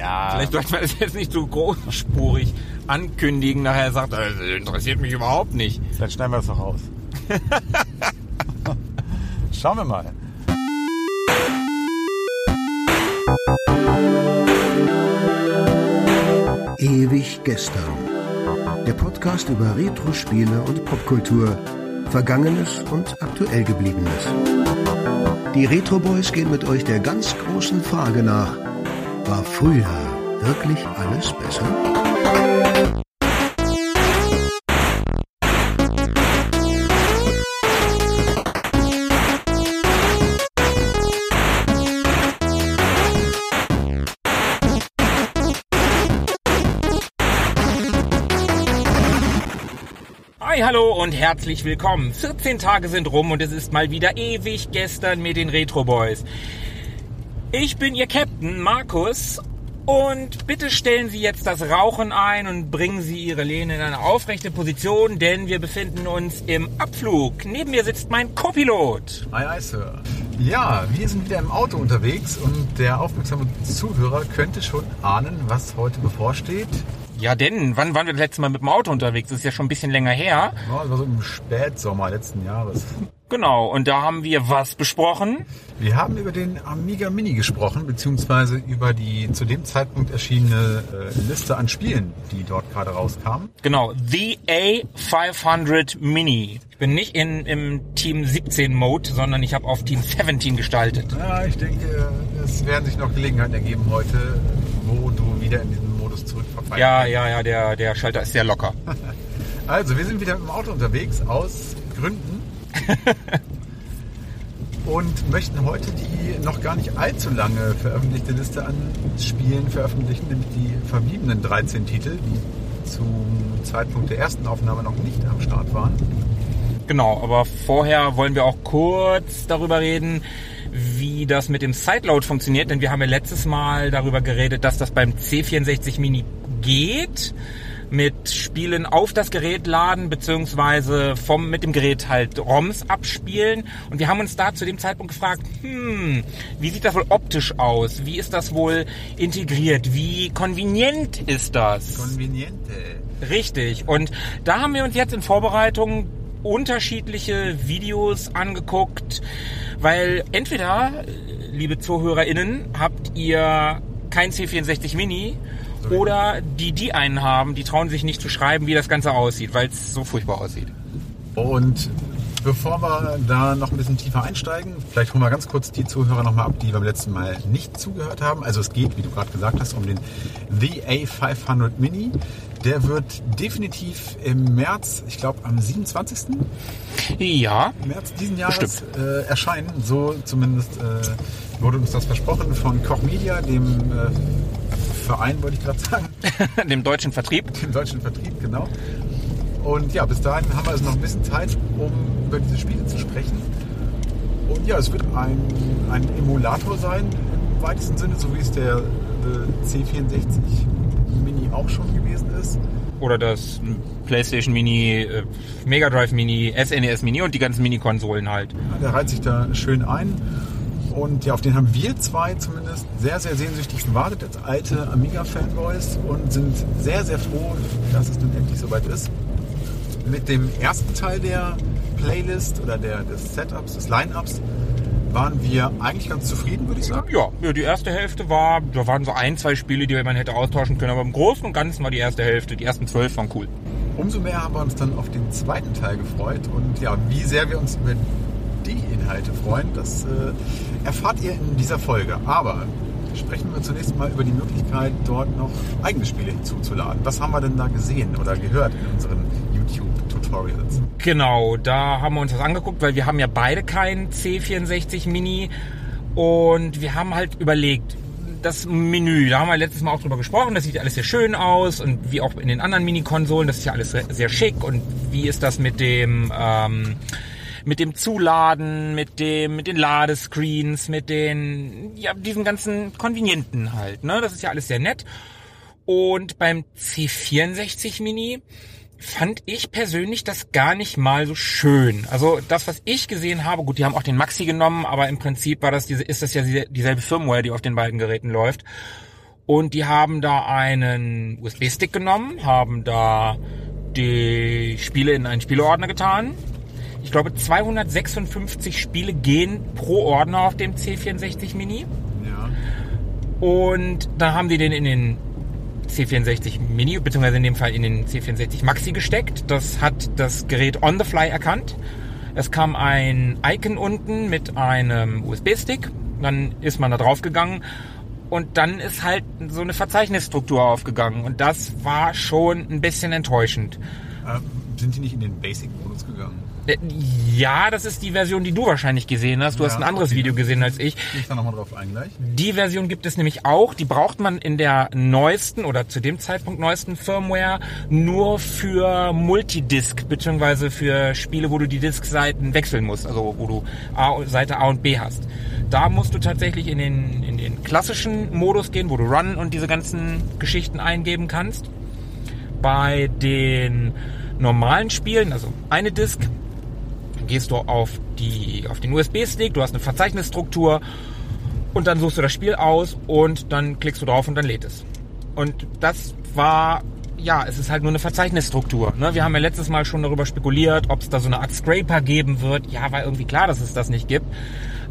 Ja. Vielleicht sollte man das jetzt nicht so großspurig ankündigen. Nachher sagt, er, das interessiert mich überhaupt nicht. Vielleicht schneiden wir das noch aus. Schauen wir mal. Ewig gestern. Der Podcast über Retro-Spiele und Popkultur. Vergangenes und aktuell gebliebenes. Die Retro Boys gehen mit euch der ganz großen Frage nach. War früher wirklich alles besser? Hi, hallo und herzlich willkommen. 14 Tage sind rum und es ist mal wieder ewig gestern mit den Retro Boys. Ich bin Ihr Captain Markus und bitte stellen Sie jetzt das Rauchen ein und bringen Sie Ihre Lehne in eine aufrechte Position, denn wir befinden uns im Abflug. Neben mir sitzt mein Copilot. Aye, aye, Sir. Ja, wir sind wieder im Auto unterwegs und der aufmerksame Zuhörer könnte schon ahnen, was heute bevorsteht. Ja, denn, wann waren wir das letzte Mal mit dem Auto unterwegs? Das ist ja schon ein bisschen länger her. Ja, das war so im Spätsommer letzten Jahres. Genau, und da haben wir was besprochen? Wir haben über den Amiga Mini gesprochen, beziehungsweise über die zu dem Zeitpunkt erschienene äh, Liste an Spielen, die dort gerade rauskamen. Genau, The A500 Mini. Ich bin nicht in, im Team 17 Mode, sondern ich habe auf Team 17 gestaltet. Ja, ich denke, es werden sich noch Gelegenheiten ergeben heute, wo du wieder in diesen Modus zurückverfallen Ja, ja, ja, der, der Schalter ist sehr locker. Also, wir sind wieder im Auto unterwegs, aus Gründen. und möchten heute die noch gar nicht allzu lange veröffentlichte Liste an Spielen veröffentlichen, nämlich die verbliebenen 13 Titel, die zum Zeitpunkt der ersten Aufnahme noch nicht am Start waren. Genau, aber vorher wollen wir auch kurz darüber reden, wie das mit dem Sideload funktioniert, denn wir haben ja letztes Mal darüber geredet, dass das beim C64 Mini geht mit Spielen auf das Gerät laden beziehungsweise vom mit dem Gerät halt ROMs abspielen und wir haben uns da zu dem Zeitpunkt gefragt, hm, wie sieht das wohl optisch aus? Wie ist das wohl integriert? Wie konvenient ist das? Conveniente. Richtig. Und da haben wir uns jetzt in Vorbereitung unterschiedliche Videos angeguckt, weil entweder, liebe ZuhörerInnen, habt ihr kein C64 Mini oder die, die einen haben, die trauen sich nicht zu schreiben, wie das Ganze aussieht, weil es so furchtbar aussieht. Und bevor wir da noch ein bisschen tiefer einsteigen, vielleicht holen wir ganz kurz die Zuhörer nochmal ab, die beim letzten Mal nicht zugehört haben. Also es geht, wie du gerade gesagt hast, um den The A500 Mini. Der wird definitiv im März, ich glaube am 27. Ja, März diesen Jahres äh, erscheinen. So zumindest äh, wurde uns das versprochen von Koch Media, dem äh, Verein, wollte ich gerade sagen, dem deutschen Vertrieb. dem deutschen Vertrieb, genau. Und ja, bis dahin haben wir also noch ein bisschen Zeit, um über diese Spiele zu sprechen. Und ja, es wird ein, ein Emulator sein, im weitesten Sinne, so wie es der äh, C64 Mini auch schon gewesen ist. Oder das PlayStation Mini, äh, Mega Drive Mini, SNES Mini und die ganzen Mini-Konsolen halt. Ja, der reiht sich da schön ein. Und ja, auf den haben wir zwei zumindest sehr, sehr sehnsüchtig gewartet als alte Amiga-Fanboys und sind sehr, sehr froh, dass es nun endlich soweit ist. Mit dem ersten Teil der Playlist oder der, des Setups, des Line-Ups, waren wir eigentlich ganz zufrieden, würde ich sagen. Ja, ja, die erste Hälfte war, da waren so ein, zwei Spiele, die man hätte austauschen können, aber im Großen und Ganzen war die erste Hälfte, die ersten zwölf waren cool. Umso mehr haben wir uns dann auf den zweiten Teil gefreut und ja, wie sehr wir uns über Inhalte freuen, das äh, erfahrt ihr in dieser Folge. Aber sprechen wir zunächst mal über die Möglichkeit, dort noch eigene Spiele hinzuzuladen. Was haben wir denn da gesehen oder gehört in unseren YouTube-Tutorials? Genau, da haben wir uns das angeguckt, weil wir haben ja beide keinen C64 Mini und wir haben halt überlegt, das Menü, da haben wir letztes Mal auch drüber gesprochen, das sieht alles sehr schön aus und wie auch in den anderen Mini-Konsolen, das ist ja alles sehr, sehr schick und wie ist das mit dem ähm, mit dem Zuladen, mit dem mit den Ladescreens, mit den ja diesen ganzen Konvenienten halt, ne? Das ist ja alles sehr nett. Und beim C64 Mini fand ich persönlich das gar nicht mal so schön. Also das, was ich gesehen habe, gut, die haben auch den Maxi genommen, aber im Prinzip war das diese, ist das ja dieselbe Firmware, die auf den beiden Geräten läuft. Und die haben da einen USB-Stick genommen, haben da die Spiele in einen Spieleordner getan. Ich glaube, 256 Spiele gehen pro Ordner auf dem C64 Mini. Ja. Und dann haben die den in den C64 Mini, beziehungsweise in dem Fall in den C64 Maxi gesteckt. Das hat das Gerät on the fly erkannt. Es kam ein Icon unten mit einem USB-Stick. Dann ist man da drauf gegangen und dann ist halt so eine Verzeichnisstruktur aufgegangen. Und das war schon ein bisschen enttäuschend. Ähm, sind die nicht in den Basic-Modus gegangen? Äh, Ja, das ist die Version, die du wahrscheinlich gesehen hast. Du Ja, hast ein anderes okay. Video gesehen als ich. Ich da nochmal drauf ein gleich? Die Version gibt es nämlich auch. Die braucht man in der neuesten oder zu dem Zeitpunkt neuesten Firmware nur für Multidisc beziehungsweise für Spiele, wo du die Disk-Seiten wechseln musst, also wo du A, Seite A und B hast. Da musst du tatsächlich in den, in den klassischen Modus gehen, wo du Run und diese ganzen Geschichten eingeben kannst. Bei den normalen Spielen, also eine Disk, gehst du auf, die, auf den USB-Stick, du hast eine Verzeichnisstruktur und dann suchst du das Spiel aus und dann klickst du drauf und dann lädt es. Und das war, ja, es ist halt nur eine Verzeichnisstruktur. Ne? Wir haben ja letztes Mal schon darüber spekuliert, ob es da so eine Art Scraper geben wird. Ja, war irgendwie klar, dass es das nicht gibt.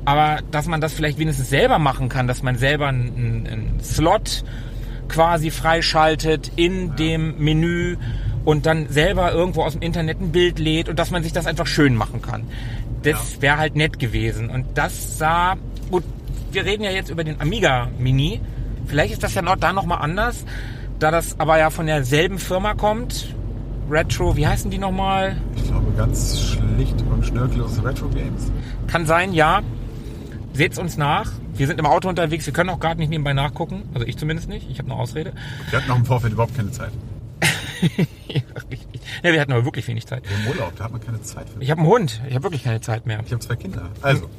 Aber dass man das vielleicht wenigstens selber machen kann, dass man selber einen, einen Slot quasi freischaltet in dem Menü und dann selber irgendwo aus dem Internet ein Bild lädt und dass man sich das einfach schön machen kann. Das wäre halt nett gewesen. Und das sah, gut, wir reden ja jetzt über den Amiga Mini. Vielleicht ist das ja noch da nochmal anders, da das aber ja von derselben Firma kommt. Retro, wie heißen die nochmal? Ich glaube, ganz schlicht und schnörkellos Retro-Games. Kann sein, ja. Seht's uns nach. Wir sind im Auto unterwegs, wir können auch gerade nicht nebenbei nachgucken. Also ich zumindest nicht. Ich habe eine Ausrede. Wir hatten auch im Vorfeld überhaupt keine Zeit. Ja, richtig. Ja, wir hatten aber wirklich wenig Zeit. Im Urlaub, da hat man keine Zeit für. Ich habe einen Hund. Ich habe wirklich keine Zeit mehr. Ich habe zwei Kinder. Also,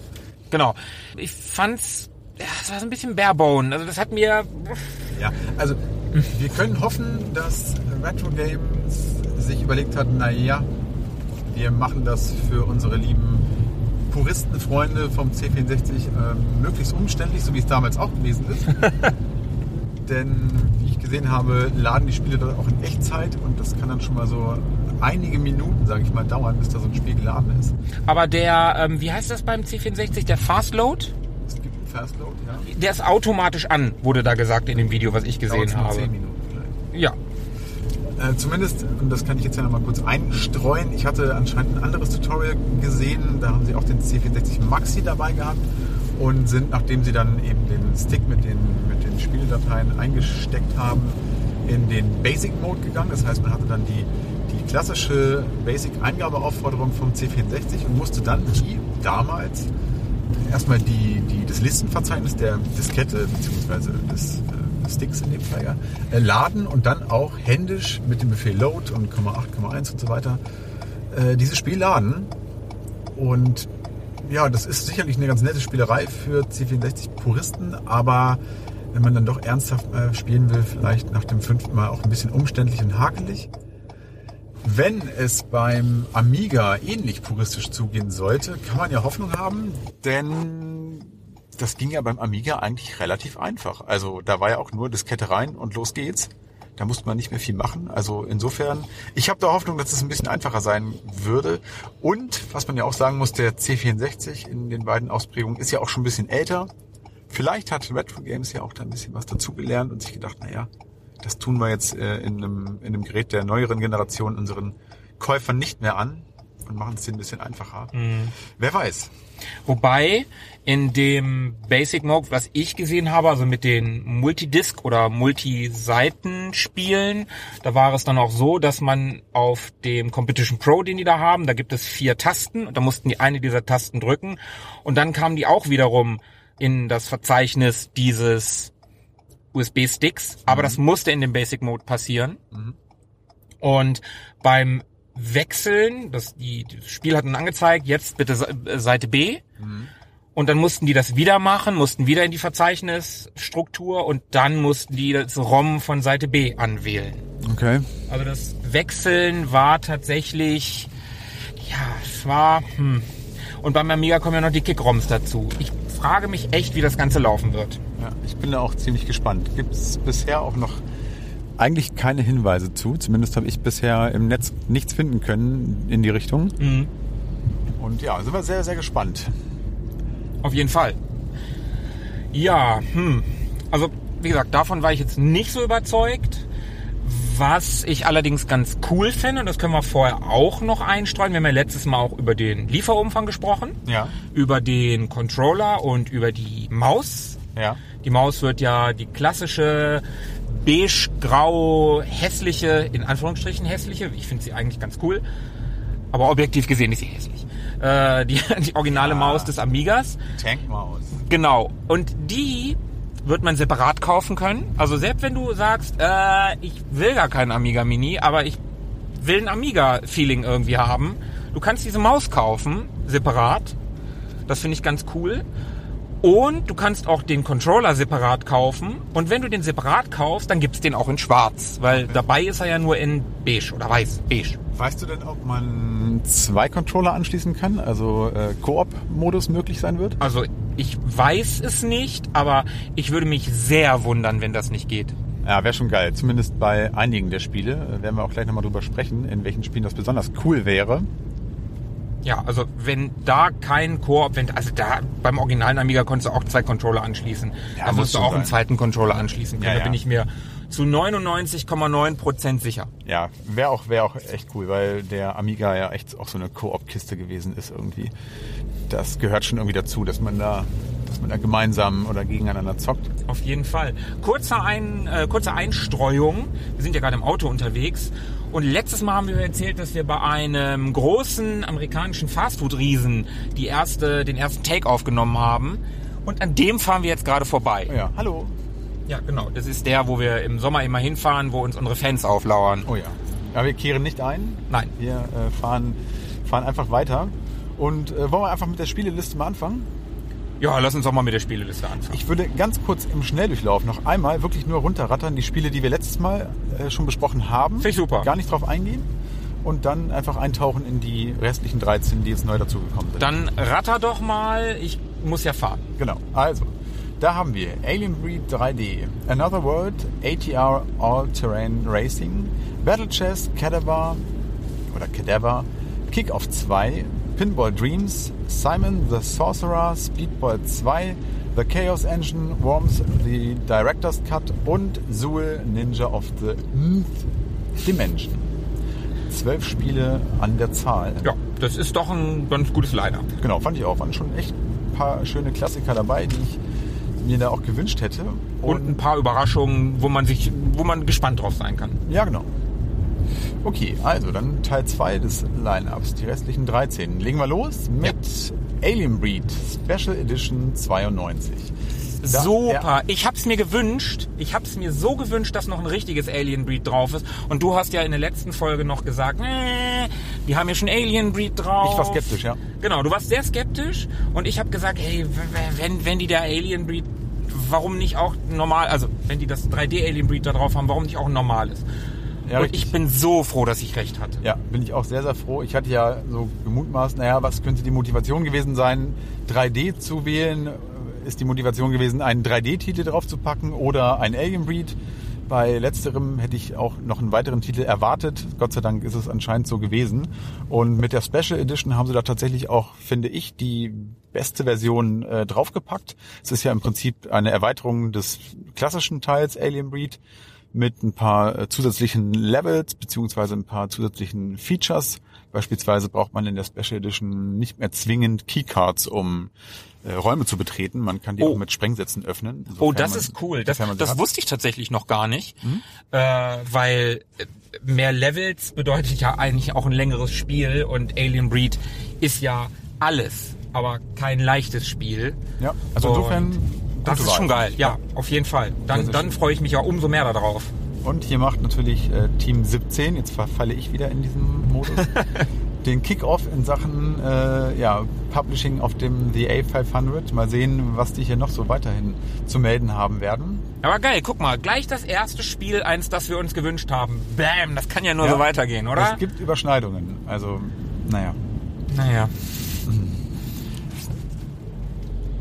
Genau. Ich fand's, ja, es war so ein bisschen barebone. Also das hat mir, ja, also wir können hoffen, dass Retro Games sich überlegt hat, naja, wir machen das für unsere lieben Puristenfreunde vom C64 ähm, möglichst umständlich, so wie es damals auch gewesen ist. Denn wie ich gesehen habe, laden die Spiele dort auch in Echtzeit und das kann dann schon mal so einige Minuten, sage ich mal, dauern, bis da so ein Spiel geladen ist. aber der, ähm, wie heißt das beim C64, der Fast Load? Es gibt einen Fastload, ja. Der ist automatisch an, wurde da gesagt in dem Video, was ich gesehen Dauert habe. 10 Minuten vielleicht. Ja. Äh, zumindest, und das kann ich jetzt ja noch mal kurz einstreuen, ich hatte anscheinend ein anderes Tutorial gesehen, da haben sie auch den C64 Maxi dabei gehabt und sind, nachdem sie dann eben den Stick mit den, mit den Spieldateien eingesteckt haben, in den Basic Mode gegangen. Das heißt, man hatte dann die, die klassische Basic-Eingabeaufforderung vom C64 und musste dann wie damals erstmal die, die, das Listenverzeichnis der Diskette bzw. des äh, Sticks in dem Fall ja, äh, laden und dann auch händisch mit dem Befehl Load und 8,1 und so weiter äh, dieses Spiel laden. Und ja, das ist sicherlich eine ganz nette Spielerei für C64-Puristen, aber wenn man dann doch ernsthaft äh, spielen will, vielleicht nach dem fünften Mal auch ein bisschen umständlich und hakelig. Wenn es beim Amiga ähnlich puristisch zugehen sollte, kann man ja Hoffnung haben, denn das ging ja beim Amiga eigentlich relativ einfach. Also da war ja auch nur Diskette rein und los geht's. Da musste man nicht mehr viel machen. Also insofern, ich habe da Hoffnung, dass es ein bisschen einfacher sein würde. Und was man ja auch sagen muss, der C64 in den beiden Ausprägungen ist ja auch schon ein bisschen älter. Vielleicht hat Retro Games ja auch da ein bisschen was dazugelernt und sich gedacht, naja, das tun wir jetzt äh, in, einem, in einem Gerät der neueren Generation unseren Käufern nicht mehr an und machen es denen ein bisschen einfacher. Wer weiß. Wobei in dem Basic Mode, was ich gesehen habe, also mit den Multidisc oder Multiseitenspielen, da war es dann auch so, dass man auf dem Competition Pro, den die da haben, da gibt es vier Tasten und da mussten die eine dieser Tasten drücken und dann kamen die auch wiederum in das Verzeichnis dieses USB-Sticks, aber das musste in dem Basic Mode passieren. Und beim Wechseln, das, die, das Spiel hat dann angezeigt, jetzt bitte äh, Seite B. Und dann mussten die das wieder machen, mussten wieder in die Verzeichnisstruktur und dann mussten die das ROM von Seite B anwählen. Okay. Also das Wechseln war tatsächlich, ja, es war, hm. Und beim Amiga kommen ja noch die Kick-ROMs dazu. Ich frage mich echt, wie das Ganze laufen wird. Ja, ich bin da auch ziemlich gespannt. Gibt es bisher auch noch eigentlich keine Hinweise zu. Zumindest habe ich bisher im Netz nichts finden können in die Richtung. Mhm. Und ja, sind wir sehr, sehr gespannt. Auf jeden Fall. Ja, hm. Also, wie gesagt, davon war ich jetzt nicht so überzeugt. Was ich allerdings ganz cool finde, und das können wir vorher auch noch einstreuen, wir haben ja letztes Mal auch über den Lieferumfang gesprochen, Ja. über den Controller und über die Maus. Ja. Die Maus wird ja die klassische beige-grau hässliche, in Anführungsstrichen hässliche, ich finde sie eigentlich ganz cool, aber objektiv gesehen ist sie hässlich. Äh, die, die originale Ah. Maus des Amigas. Tankmaus. Genau. Und die wird man separat kaufen können. Also selbst wenn du sagst, äh, ich will gar keinen Amiga Mini, aber ich will ein Amiga-Feeling irgendwie haben, du kannst diese Maus kaufen, separat. Das finde ich ganz cool. Und du kannst auch den Controller separat kaufen. Und wenn du den separat kaufst, dann gibt's den auch in schwarz. Weil dabei ist er ja nur in beige oder weiß. Beige. Weißt du denn, ob man zwei Controller anschließen kann? Also äh, Koop-Modus möglich sein wird? Also ich weiß es nicht, aber ich würde mich sehr wundern, wenn das nicht geht. Ja, wäre schon geil. Zumindest bei einigen der Spiele. Äh, werden wir auch gleich nochmal drüber sprechen, in welchen Spielen das besonders cool wäre. Ja, also wenn da kein Koop, wenn also da beim originalen Amiga konntest du auch zwei Controller anschließen. Ja, da muss musst du auch einen sein. zweiten Controller anschließen können. Ja, Da bin ich mir zu 99,9 Prozent sicher. Ja, wäre auch, wär auch echt cool, weil der Amiga ja echt auch so eine Koop-Kiste gewesen ist irgendwie. Das gehört schon irgendwie dazu, dass man da, dass man da gemeinsam oder gegeneinander zockt. Auf jeden Fall. Kurze, ein, äh, kurze Einstreuung. Wir sind ja gerade im Auto unterwegs. Und letztes Mal haben wir erzählt, dass wir bei einem großen amerikanischen Fastfood-Riesen die erste, den ersten Take aufgenommen haben. Und an dem fahren wir jetzt gerade vorbei. Oh ja, hallo. Ja, genau. Das ist der, wo wir im Sommer immer hinfahren, wo uns unsere Fans auflauern. Oh ja. Ja, wir kehren nicht ein. Nein. Wir äh, fahren, fahren einfach weiter. Und äh, wollen wir einfach mit der Spieleliste mal anfangen? Ja, lass uns doch mal mit der Spieleliste anfangen. Ich würde ganz kurz im Schnelldurchlauf noch einmal wirklich nur runterrattern, die Spiele, die wir letztes Mal äh, schon besprochen haben. Finde ich super. Gar nicht drauf eingehen. Und dann einfach eintauchen in die restlichen 13, die jetzt neu dazugekommen sind. Dann ratter doch mal. Ich muss ja fahren. Genau. Also, da haben wir Alien Breed 3D, Another World, ATR All-Terrain Racing, Battle Chess, Cadaver oder Cadaver, Kick-Off 2, Pinball Dreams, Simon the Sorcerer, Speedball 2, The Chaos Engine, Worms the Director's Cut und Zool Ninja of the Nth Dimension. Zwölf Spiele an der Zahl. Ja, das ist doch ein ganz gutes Line-Up. Genau, fand ich auch. Waren schon echt ein paar schöne Klassiker dabei, die ich mir da auch gewünscht hätte. Und ein paar Überraschungen, wo man sich, wo man gespannt drauf sein kann. ja, genau. Okay, also dann Teil 2 des Line-Ups, die restlichen 13. Legen wir los mit Alien Breed Special Edition 92. Da- Super. Ja, Ich hab's mir gewünscht. Ich hab's mir so gewünscht, dass noch ein richtiges Alien Breed drauf ist. Und du hast ja in der letzten Folge noch gesagt, die haben ja schon Alien Breed drauf. Ich war skeptisch, ja. Genau, du warst sehr skeptisch und ich habe gesagt, hey, wenn, wenn die der Alien Breed, warum nicht auch normal, also wenn die das 3D Alien Breed da drauf haben, warum nicht auch ein normales? Ja, und richtig. ich bin so froh, dass ich recht hatte. Ja, bin ich auch sehr, sehr froh. Ich hatte ja so gemutmaßt, naja, was könnte die Motivation gewesen sein, 3D zu wählen? Ist die Motivation gewesen, einen 3D-Titel draufzupacken oder ein Alien Breed? Bei letzterem hätte ich auch noch einen weiteren Titel erwartet. Gott sei Dank ist es anscheinend so gewesen. Und mit der Special Edition haben sie da tatsächlich auch, finde ich, die beste Version äh, draufgepackt. Es ist ja im Prinzip eine Erweiterung des klassischen Teils Alien Breed mit ein paar äh, zusätzlichen Levels beziehungsweise ein paar zusätzlichen Features. Beispielsweise braucht man in der Special Edition nicht mehr zwingend Keycards, um äh, Räume zu betreten. Man kann die Oh. auch mit Sprengsätzen öffnen. Oh, das man- ist cool. Das, das hat. wusste ich tatsächlich noch gar nicht, äh, weil äh, mehr Levels bedeutet ja eigentlich auch ein längeres Spiel und Alien Breed ist ja alles, aber kein leichtes Spiel. Ja, also insofern. Das ist schon Wahl. geil, ja, auf jeden Fall. Dann, dann freue ich mich ja umso mehr darauf. Und hier macht natürlich äh, Team 17, jetzt verfalle ich wieder in diesen Modus, den Kickoff in Sachen äh, ja, Publishing auf dem The A500. Mal sehen, was die hier noch so weiterhin zu melden haben werden. Aber geil, guck mal, gleich das erste Spiel, eins, das wir uns gewünscht haben. Bam, das kann ja nur Ja. so weitergehen, oder? Es gibt Überschneidungen. Also, naja. naja.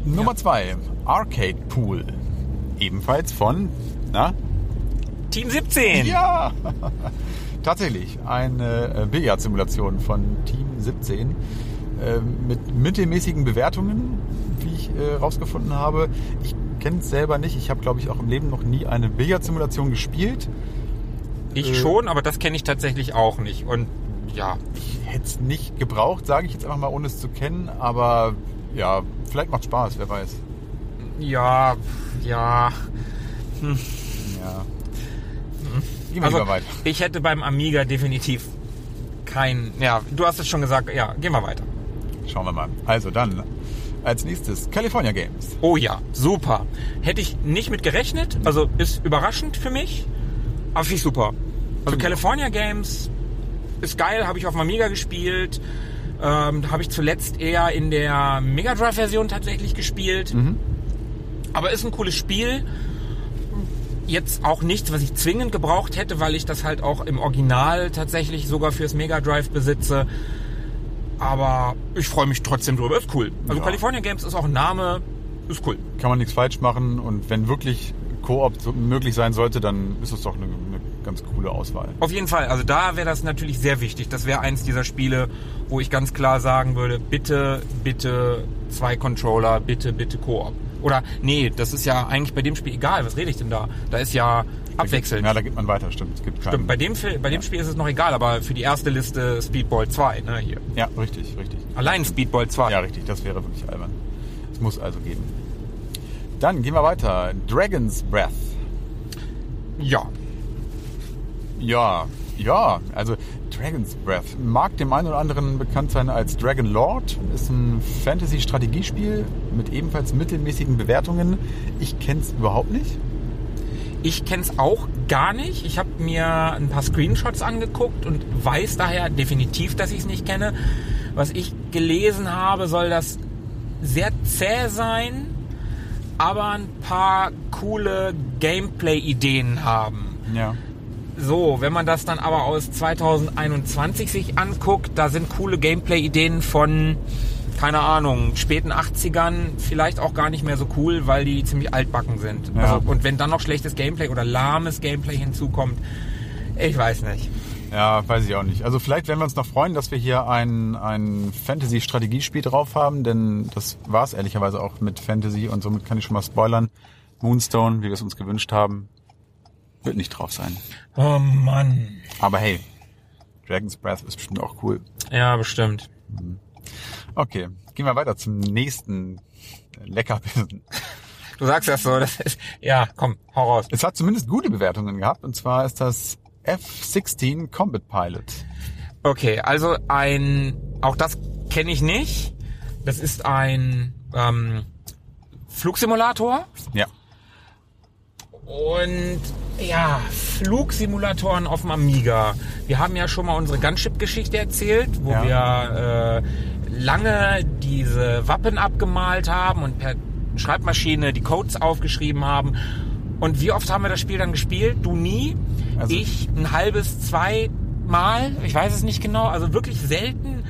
Nummer zwei, Arcade Pool. ebenfalls von, na? Team 17. Ja! Tatsächlich, eine äh, Billardsimulation von Team 17 äh, mit mittelmäßigen Bewertungen, wie ich äh, rausgefunden habe. Ich kenne es selber nicht. Ich habe, glaube ich, auch im Leben noch nie eine Billardsimulation gespielt. Ich Äh. schon, aber das kenne ich tatsächlich auch nicht. Und ja, Ich hätte es nicht gebraucht, sage ich jetzt einfach mal, ohne es zu kennen. Aber ja, vielleicht macht Spaß, wer weiß. Ja, ja. Ja. Gehen wir Also, weiter. ich hätte beim Amiga definitiv kein. Ja, du hast es schon gesagt. Ja, gehen wir weiter. Schauen wir mal. Also dann als nächstes California Games. Oh ja, super. Hätte ich nicht mit gerechnet. Also ist überraschend für mich. Aber finde ich super. Also ich California Games ist geil, habe ich auf dem Amiga gespielt. Ähm, habe ich zuletzt eher in der Mega Drive Version tatsächlich gespielt. Aber ist ein cooles Spiel. Jetzt auch nichts, was ich zwingend gebraucht hätte, weil ich das halt auch im Original tatsächlich sogar fürs Mega Drive besitze. Aber ich freue mich trotzdem drüber. Ist cool. Also Ja. California Games ist auch ein Name. Ist cool. Kann man nichts falsch machen und wenn wirklich Koop möglich sein sollte, dann ist es doch eine, eine ganz coole Auswahl. Auf jeden Fall. Also da wäre das natürlich sehr wichtig. Das wäre eins dieser Spiele, wo ich ganz klar sagen würde, bitte, bitte zwei Controller, bitte, bitte Koop. Oder nee, das ist ja eigentlich bei dem Spiel egal. Was rede ich denn da? Da ist ja abwechselnd. Ja, da geht man weiter, stimmt. Es gibt keinen, Stimmt, bei dem, bei dem Spiel ist es noch egal, aber für die erste Liste Speedball 2, ne, hier. Ja, richtig, richtig. Allein Speedball 2. Ja, richtig, das wäre wirklich albern. Es muss also geben. Dann gehen wir weiter. Dragon's Breath. ja. Ja, ja, also Dragon's Breath mag dem einen oder anderen bekannt sein als Dragon Lord. Ist ein Fantasy-Strategiespiel mit ebenfalls mittelmäßigen Bewertungen. Ich kenne es überhaupt nicht. Ich kenn's auch gar nicht. Ich habe mir ein paar Screenshots angeguckt und weiß daher definitiv, dass ich es nicht kenne. Was ich gelesen habe, soll das sehr zäh sein, aber ein paar coole Gameplay-Ideen haben. Ja. So, wenn man das dann aber aus 2021 sich anguckt, da sind coole Gameplay-Ideen von, keine Ahnung, späten 80ern vielleicht auch gar nicht mehr so cool, weil die ziemlich altbacken sind. Ja. Also, und wenn dann noch schlechtes Gameplay oder lahmes Gameplay hinzukommt, ich weiß nicht. Ja, weiß ich auch nicht. Also vielleicht werden wir uns noch freuen, dass wir hier ein, ein Fantasy-Strategiespiel drauf haben, denn das war es ehrlicherweise auch mit Fantasy und somit kann ich schon mal spoilern. Moonstone, wie wir es uns gewünscht haben, wird nicht drauf sein. Oh Mann. Aber hey, Dragon's Breath ist bestimmt auch cool. Ja, bestimmt. Okay, gehen wir weiter zum nächsten Leckerbissen. Du sagst das so, das ist, ja, komm, hau raus. Es hat zumindest gute Bewertungen gehabt und zwar ist das F-16 Combat Pilot. Okay, also ein, auch das kenne ich nicht. Das ist ein ähm, Flugsimulator. Ja, Und ja, Flugsimulatoren auf dem Amiga. Wir haben ja schon mal unsere Gunship-Geschichte erzählt, wo Ja. wir äh, lange diese Wappen abgemalt haben und per Schreibmaschine die Codes aufgeschrieben haben. Und wie oft haben wir das Spiel dann gespielt? Du nie? Also- ich ein halbes, zwei Mal? Ich weiß es nicht genau. Also wirklich selten.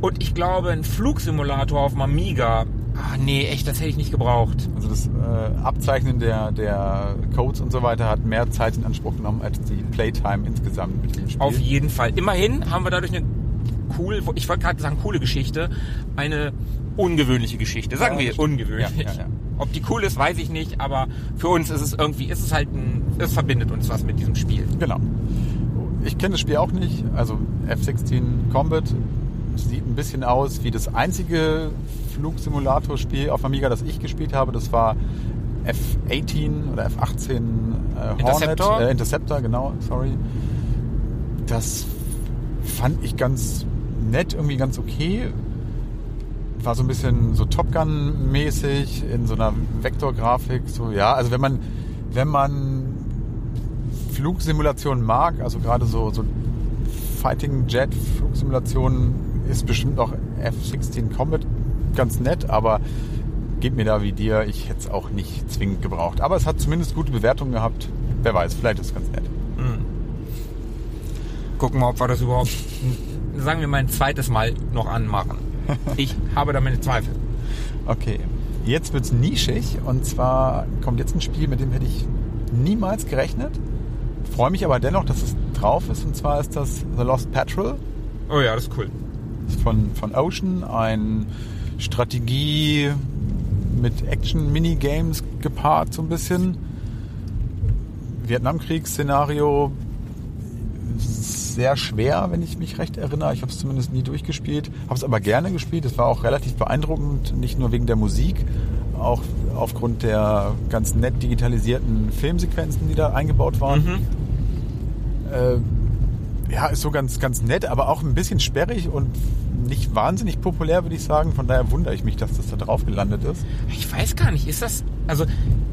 Und ich glaube, ein Flugsimulator auf dem Amiga. Ah, nee, echt, das hätte ich nicht gebraucht. also das äh, Abzeichnen der, der Codes und so weiter hat mehr Zeit in Anspruch genommen als die Playtime insgesamt mit dem Spiel. Auf jeden Fall. Immerhin haben wir dadurch eine cool, ich wollte gerade sagen coole Geschichte, eine ungewöhnliche Geschichte. Sagen Ja, wir ungewöhnlich. Ja, ja. Ob die cool ist, weiß ich nicht, aber für uns ist es irgendwie, ist es halt ein, es verbindet uns was mit diesem Spiel. Genau. Ich kenne das Spiel auch nicht. Also F-16 Combat sieht ein bisschen aus wie das einzige Flugsimulator-Spiel auf Amiga, das ich gespielt habe. Das war F-18 oder F-18 äh, Hornet. Interceptor? Äh, Interceptor, genau, sorry. Das fand ich ganz nett, irgendwie ganz okay. War so ein bisschen so Top Gun-mäßig in so einer Vektorgrafik. So, ja, also wenn man, wenn man Flugsimulationen mag, also gerade so, so Fighting Jet Flugsimulationen, ist bestimmt auch F-16 Combat ganz nett, aber geht mir da wie dir, ich hätte es auch nicht zwingend gebraucht. Aber es hat zumindest gute Bewertungen gehabt. Wer weiß, vielleicht ist es ganz nett. Gucken wir, ob wir das überhaupt, sagen wir mal ein zweites Mal noch anmachen. Ich habe da meine Zweifel. Okay. Jetzt wird's nischig und zwar kommt jetzt ein Spiel, mit dem hätte ich niemals gerechnet. Freue mich aber dennoch, dass es drauf ist und zwar ist das The Lost Patrol Oh ja, das ist cool. von, von Ocean, ein Strategie mit Action-Minigames gepaart so ein bisschen. Vietnamkriegsszenario sehr schwer, wenn ich mich recht erinnere. Ich habe es zumindest nie durchgespielt, habe es aber gerne gespielt. Es war auch relativ beeindruckend, nicht nur wegen der Musik, auch aufgrund der ganz nett digitalisierten Filmsequenzen, die da eingebaut waren. Mhm. Äh, ja, ist so ganz, ganz nett, aber auch ein bisschen sperrig und nicht wahnsinnig populär, würde ich sagen. Von daher wundere ich mich, dass das da drauf gelandet ist. Ich weiß gar nicht, ist das, also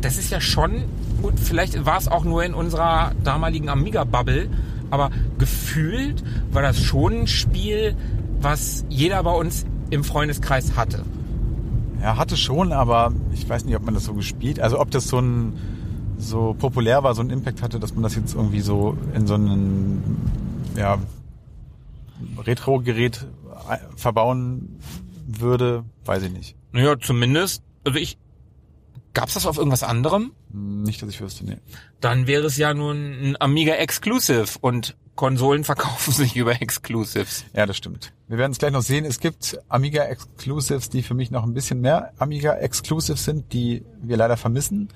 das ist ja schon, gut, vielleicht war es auch nur in unserer damaligen Amiga-Bubble, aber gefühlt war das schon ein Spiel, was jeder bei uns im Freundeskreis hatte. Ja, hatte schon, aber ich weiß nicht, ob man das so gespielt, also ob das so ein so populär war, so einen Impact hatte, dass man das jetzt irgendwie so in so einen ja, Retro-Gerät verbauen würde, weiß ich nicht. Naja, zumindest, also ich, gab's das auf irgendwas anderem? Nicht, dass ich wüsste, nee. Dann wäre es ja nun ein Amiga Exclusive und Konsolen verkaufen sich über Exclusives. Ja, das stimmt. Wir werden es gleich noch sehen. Es gibt Amiga Exclusives, die für mich noch ein bisschen mehr Amiga Exclusives sind, die wir leider vermissen.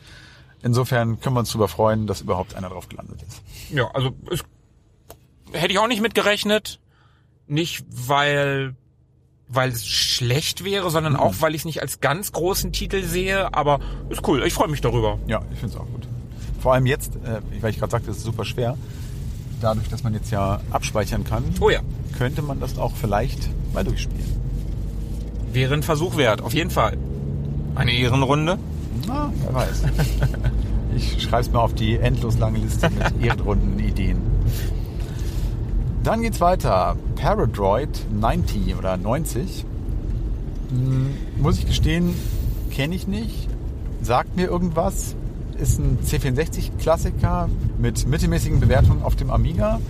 Insofern können wir uns darüber freuen, dass überhaupt einer drauf gelandet ist. Ja, also es, hätte ich auch nicht mitgerechnet. Nicht, weil weil es schlecht wäre, sondern auch, weil ich es nicht als ganz großen Titel sehe. Aber ist cool, ich freue mich darüber. Ja, ich finde es auch gut. Vor allem jetzt, äh, weil ich gerade sagte, es ist super schwer. Dadurch, dass man jetzt ja abspeichern kann, Oh ja, könnte man das auch vielleicht mal durchspielen. wäre ein Versuch wert, auf jeden Fall. Eine Ehrenrunde. Na, wer weiß. ich schreibe es mal auf die endlos lange Liste mit Ehrenrunden-Ideen. Dann geht's weiter. Paradroid 90 oder 90. Hm, muss ich gestehen, kenne ich nicht. Sagt mir irgendwas. Ist ein C64-Klassiker mit mittelmäßigen Bewertungen auf dem Amiga.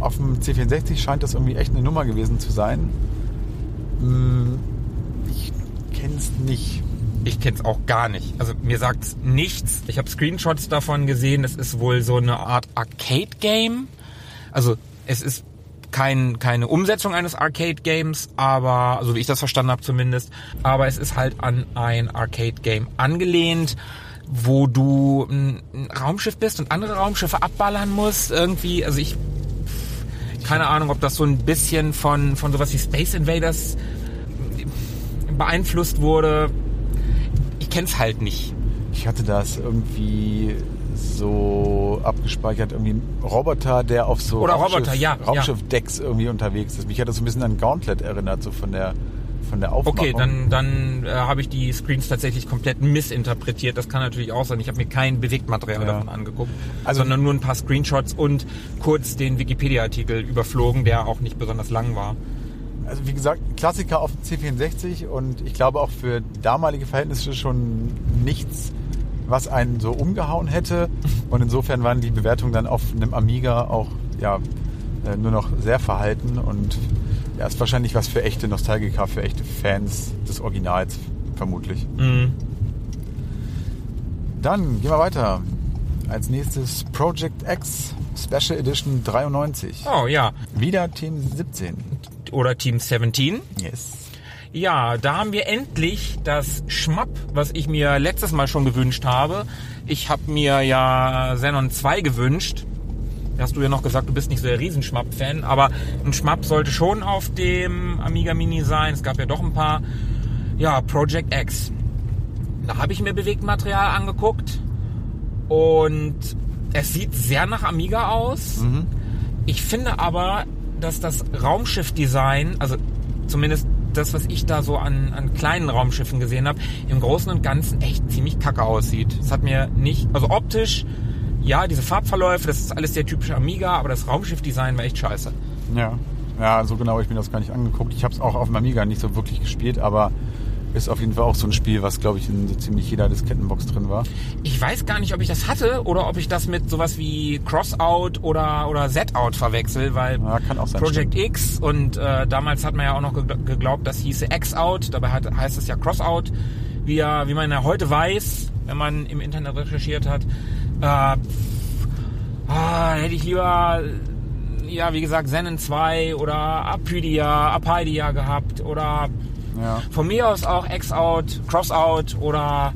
Auf dem C64 scheint das irgendwie echt eine Nummer gewesen zu sein. Hm, Ich kenne es nicht. Ich kenn's auch gar nicht. Also mir sagt's nichts. Ich habe Screenshots davon gesehen. Es ist wohl so eine Art Arcade-Game. Also es ist kein, keine Umsetzung eines Arcade-Games, aber, also wie ich das verstanden habe zumindest, aber es ist halt an ein Arcade-Game angelehnt, wo du ein Raumschiff bist und andere Raumschiffe abballern musst. Irgendwie, also ich keine Ahnung, ob das so ein bisschen von, von sowas wie Space Invaders beeinflusst wurde. Ich kenn's halt nicht. Ich hatte das irgendwie so abgespeichert, irgendwie ein Roboter, der auf so Oder Roboter, ja, ja. Raumschiffdecks irgendwie unterwegs ist. Mich hat das so ein bisschen an Gauntlet erinnert, so von der von der Aufmachung. Okay, dann, dann äh, habe ich die Screens tatsächlich komplett missinterpretiert. Das kann natürlich auch sein. Ich habe mir kein Bewegtmaterial Ja. davon angeguckt, Also- sondern nur ein paar Screenshots und kurz den Wikipedia-Artikel überflogen, der auch nicht besonders lang war. Also wie gesagt, Klassiker auf dem C64 und ich glaube auch für damalige Verhältnisse schon nichts, was einen so umgehauen hätte. Und insofern waren die Bewertungen dann auf einem Amiga auch ja äh, nur noch sehr verhalten und ja, ist wahrscheinlich was für echte Nostalgiker, für echte Fans des Originals vermutlich. Mhm. Dann gehen wir weiter. Als nächstes Project X Special Edition 93. Oh ja. Wieder Team 17. Oder Team 17. Yes. Ja, da haben wir endlich das Schmapp, was ich mir letztes Mal schon gewünscht habe. Ich habe mir ja Xenon 2 gewünscht. Da Hast du ja noch gesagt, du bist nicht so der Riesenschmapp-Fan, aber ein Schmapp sollte schon auf dem Amiga Mini sein. Es gab ja doch ein paar. Ja, Project X. Da habe ich mir Bewegtmaterial angeguckt und es sieht sehr nach Amiga aus. Ich finde aber, dass das Raumschiff-Design, also zumindest das, was ich da so an, an kleinen Raumschiffen gesehen habe, im Großen und Ganzen echt ziemlich kacke aussieht. Es hat mir nicht, also optisch, ja, diese Farbverläufe, das ist alles der typische Amiga, aber das Raumschiff-Design war echt scheiße. Ja. Ja, so genau ich mir das gar nicht angeguckt. Ich habe es auch auf dem Amiga nicht so wirklich gespielt, aber ist auf jeden Fall auch so ein Spiel, was glaube ich in so ziemlich jeder Diskettenbox drin war. Ich weiß gar nicht, ob ich das hatte oder ob ich das mit sowas wie Crossout oder, oder Z-Out verwechsel, weil Ja, sein. Project stimmt. X und äh, damals hat man ja auch noch gegl- geglaubt, das hieße X-Out, dabei hat, heißt es ja Crossout. wie, er, wie man ja heute weiß, wenn man im Internet recherchiert hat, äh, ah, hätte ich lieber, ja, wie gesagt, Zenon 2 oder Apydia, Apydia gehabt oder Ja. von mir aus auch X-Out, Cross-Out oder,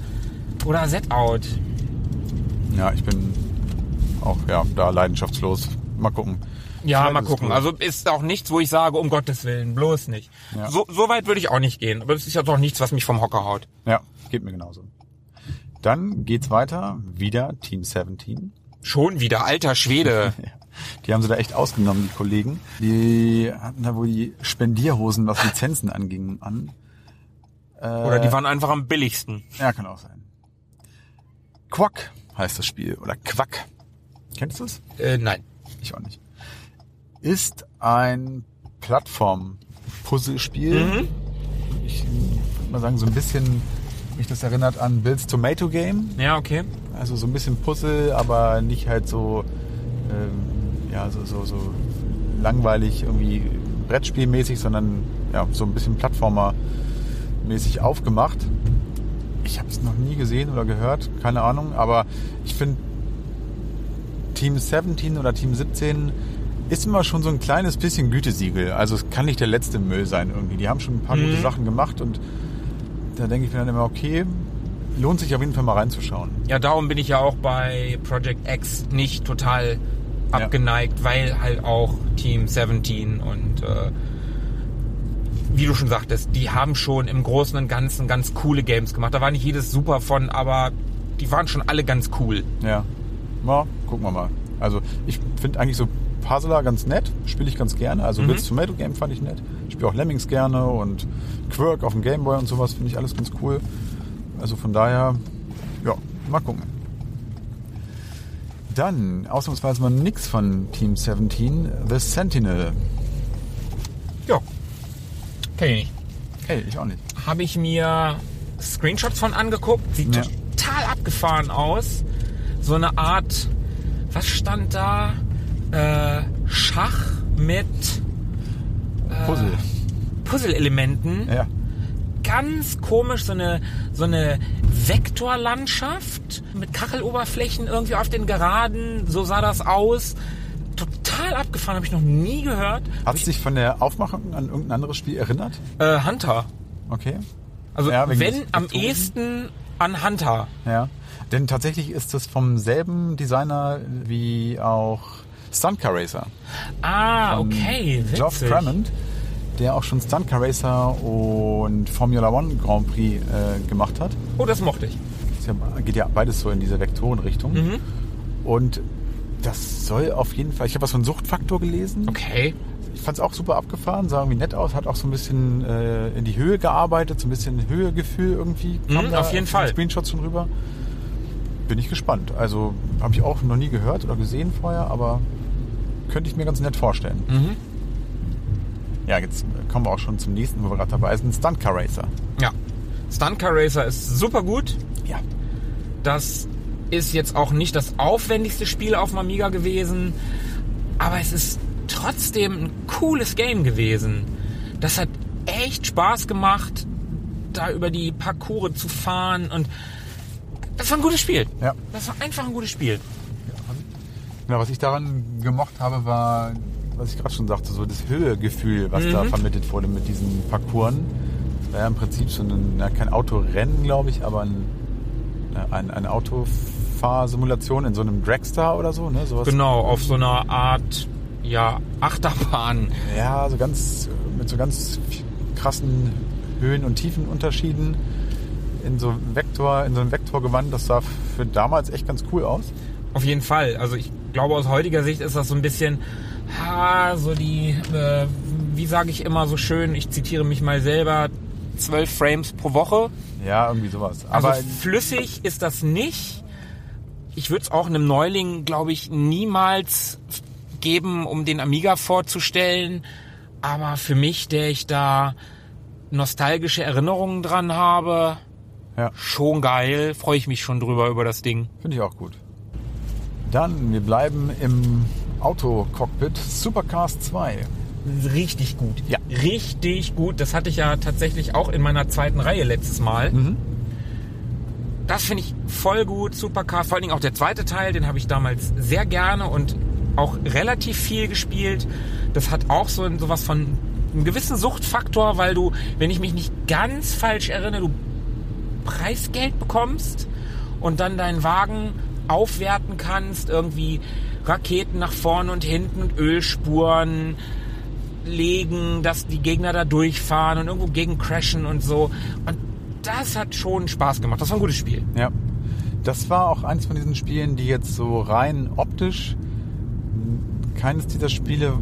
oder Z-Out. Ja, ich bin auch ja, da leidenschaftslos. Mal gucken. Ja, Vielleicht mal gucken. gut. Also ist auch nichts, wo ich sage, um Gottes Willen, bloß nicht. Ja. So, so weit würde ich auch nicht gehen. Aber es ist ja doch nichts, was mich vom Hocker haut. Ja, geht mir genauso. Dann geht's weiter. Wieder Team 17. Schon wieder, alter Schwede. Die haben sie da echt ausgenommen, die Kollegen. Die hatten da wohl die Spendierhosen, was Lizenzen anging, an. Oder die waren einfach am billigsten. Ja, kann auch sein. Quack heißt das Spiel. Oder Quack. Kennst du es? Äh, nein. Ich auch nicht. Ist ein Plattform-Puzzlespiel. Ich würde mal sagen, so ein bisschen, mich das erinnert an Bill's Tomato Game. Ja, okay. Also so ein bisschen Puzzle, aber nicht halt so, ähm, ja, so, so, so langweilig irgendwie Brettspielmäßig, sondern ja, so ein bisschen Plattformer-mäßig aufgemacht. Ich habe es noch nie gesehen oder gehört, keine Ahnung, aber ich finde Team 17 oder Team 17 ist immer schon so ein kleines bisschen Gütesiegel. Also es kann nicht der letzte Müll sein irgendwie. Die haben schon ein paar Mhm. gute Sachen gemacht und da denke ich mir dann immer, okay, lohnt sich auf jeden Fall mal reinzuschauen. Ja, darum bin ich ja auch bei Project X nicht total abgeneigt, weil halt auch Team 17 und äh, wie du schon sagtest, die haben schon im Großen und Ganzen ganz coole Games gemacht. Da war nicht jedes super von, aber die waren schon alle ganz cool. Ja. Ja, gucken wir mal. Also ich finde eigentlich so Puzzler ganz nett, spiele ich ganz gerne. Also Mhm. Bill's Tomato Game fand ich nett. Ich spiele auch Lemmings gerne und Quirk auf dem Gameboy und sowas finde ich alles ganz cool. Also von daher, ja, mal gucken. Dann, ausnahmsweise mal nix von Team 17, The Sentinel. Ja. Kenn ich nicht. Hey, ich auch nicht. habe ich mir Screenshots von angeguckt. Sieht Ja. total abgefahren aus. So eine Art, was stand da? Äh, Schach mit Puzzle. Puzzle-Elementen. Ja. Ganz komisch, so eine, so eine Vektorlandschaft mit Kacheloberflächen irgendwie auf den Geraden. So sah das aus. Total abgefahren, habe ich noch nie gehört. Hat es dich von der Aufmachung an irgendein anderes Spiel erinnert? Äh, Hunter. Okay. Also Ja, wenn am ehesten an Hunter. Ja, denn tatsächlich ist es vom selben Designer wie auch Stunt Car Racer. Ah, okay. Geoff. Crammond, der auch schon Stunt Car Racer und Formula One Grand Prix äh, gemacht hat. Oh, das mochte ich. Ja, geht ja beides so in diese Vektorenrichtung. Mhm. Und das soll auf jeden Fall, ich habe was von Suchtfaktor gelesen. Okay. Ich fand es auch super abgefahren, sah irgendwie nett aus, hat auch so ein bisschen äh, in die Höhe gearbeitet, so ein bisschen Höhegefühl irgendwie. Mhm, auf jeden den Fall. Screenshots schon rüber. Bin ich gespannt. Also habe ich auch noch nie gehört oder gesehen vorher, aber könnte ich mir ganz nett vorstellen. Mhm. Ja, jetzt kommen wir auch schon zum nächsten, wo wir gerade dabei sind. Stunt Car Racer. Ja. Stunt Car Racer ist super gut. Ja. Das ist jetzt auch nicht das aufwendigste Spiel auf dem Amiga gewesen, aber es ist trotzdem ein cooles Game gewesen. Das hat echt Spaß gemacht, da über die Parcours zu fahren und das war ein gutes Spiel. Ja. Das war einfach ein gutes Spiel. Ja, was ich daran gemocht habe, war, was ich gerade schon sagte, so das Höhegefühl, was da Mhm. vermittelt wurde mit diesen Parcours. Das war ja im Prinzip so ein, na, kein Autorennen, glaube ich, aber ein, ein, eine Autofahrsimulation in so einem Dragster oder so, ne? Sowas. Genau, auf so einer Art, ja, Achterbahn. Ja, so ganz, mit so ganz krassen Höhen- und Tiefenunterschieden in so Vektor, in so einem Vektorgewand. Das sah für damals echt ganz cool aus. Auf jeden Fall. Also ich glaube, aus heutiger Sicht ist das so ein bisschen, ha, so die, äh, wie sage ich immer so schön, ich zitiere mich mal selber, 12 Frames pro Woche. Ja, irgendwie sowas. Also Aber flüssig ist das nicht. Ich würde es auch einem Neuling, glaube ich, niemals geben, um den Amiga vorzustellen. Aber für mich, der ich da nostalgische Erinnerungen dran habe, ja. schon geil, freue ich mich schon drüber über das Ding. Finde ich auch gut. Dann, wir bleiben im Autocockpit. Supercars 2. Richtig gut. Ja. Richtig gut. Das hatte ich ja tatsächlich auch in meiner zweiten Reihe letztes Mal. Mhm. Das finde ich voll gut, Supercar. Vor allen Dingen auch der zweite Teil, den habe ich damals sehr gerne und auch relativ viel gespielt. Das hat auch so sowas von einem gewissen Suchtfaktor, weil du, wenn ich mich nicht ganz falsch erinnere, du Preisgeld bekommst und dann deinen Wagen aufwerten kannst, irgendwie Raketen nach vorne und hinten und Ölspuren legen, dass die Gegner da durchfahren und irgendwo gegen crashen und so. Und das hat schon Spaß gemacht. Das war ein gutes Spiel. Ja. Das war auch eines von diesen Spielen, die jetzt so rein optisch keines dieser Spiele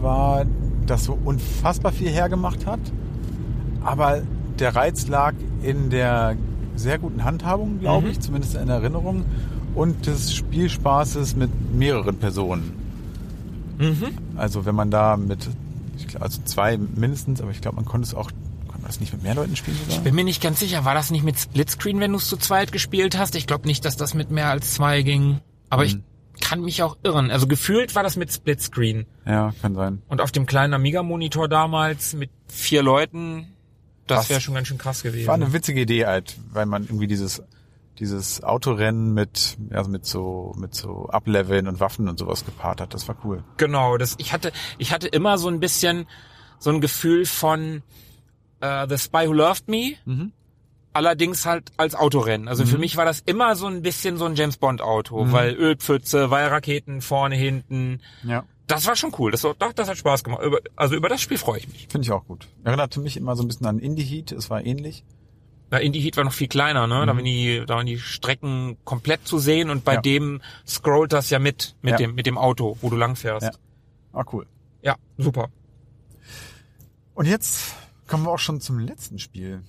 war, das so unfassbar viel hergemacht hat. Aber der Reiz lag in der sehr guten Handhabung, glaube Mhm. ich, zumindest in Erinnerung, und des Spielspaßes mit mehreren Personen. Mhm. Also wenn man da mit, ich glaub, also zwei mindestens, aber ich glaube, man konnte es auch, konnte man das nicht mit mehr Leuten spielen sogar? Bin mir nicht ganz sicher, war das nicht mit Splitscreen, wenn du es zu zweit gespielt hast? Ich glaube nicht, dass das mit mehr als zwei ging. Aber ich kann mich auch irren. Also gefühlt war das mit Splitscreen. Ja, kann sein. Und auf dem kleinen Amiga-Monitor damals mit vier Leuten, das wäre schon ganz schön krass gewesen. War eine witzige Idee halt, weil man irgendwie dieses dieses Autorennen mit also mit so mit so Ableveln und Waffen und sowas gepaart hat. Das war cool. Genau, das, ich hatte, ich hatte immer so ein bisschen so ein Gefühl von äh, The Spy Who Loved Me, allerdings halt als Autorennen. Also für mich war das immer so ein bisschen so ein James Bond Auto, weil Ölpfütze, weil Raketen vorne, hinten. Ja, Das war schon cool. Das, das hat Spaß gemacht. Also über das Spiel freue ich mich. finde ich auch gut. Erinnerte mich immer so ein bisschen an Indie Heat. Es war ähnlich. Na, Indie Heat war noch viel kleiner, ne? Da waren die, da waren die Strecken komplett zu sehen und bei Ja. dem scrollt das ja mit, mit Ja. dem, mit dem Auto, wo du langfährst. Ja. Ah, cool. ja, super. Und jetzt kommen wir auch schon zum letzten Spiel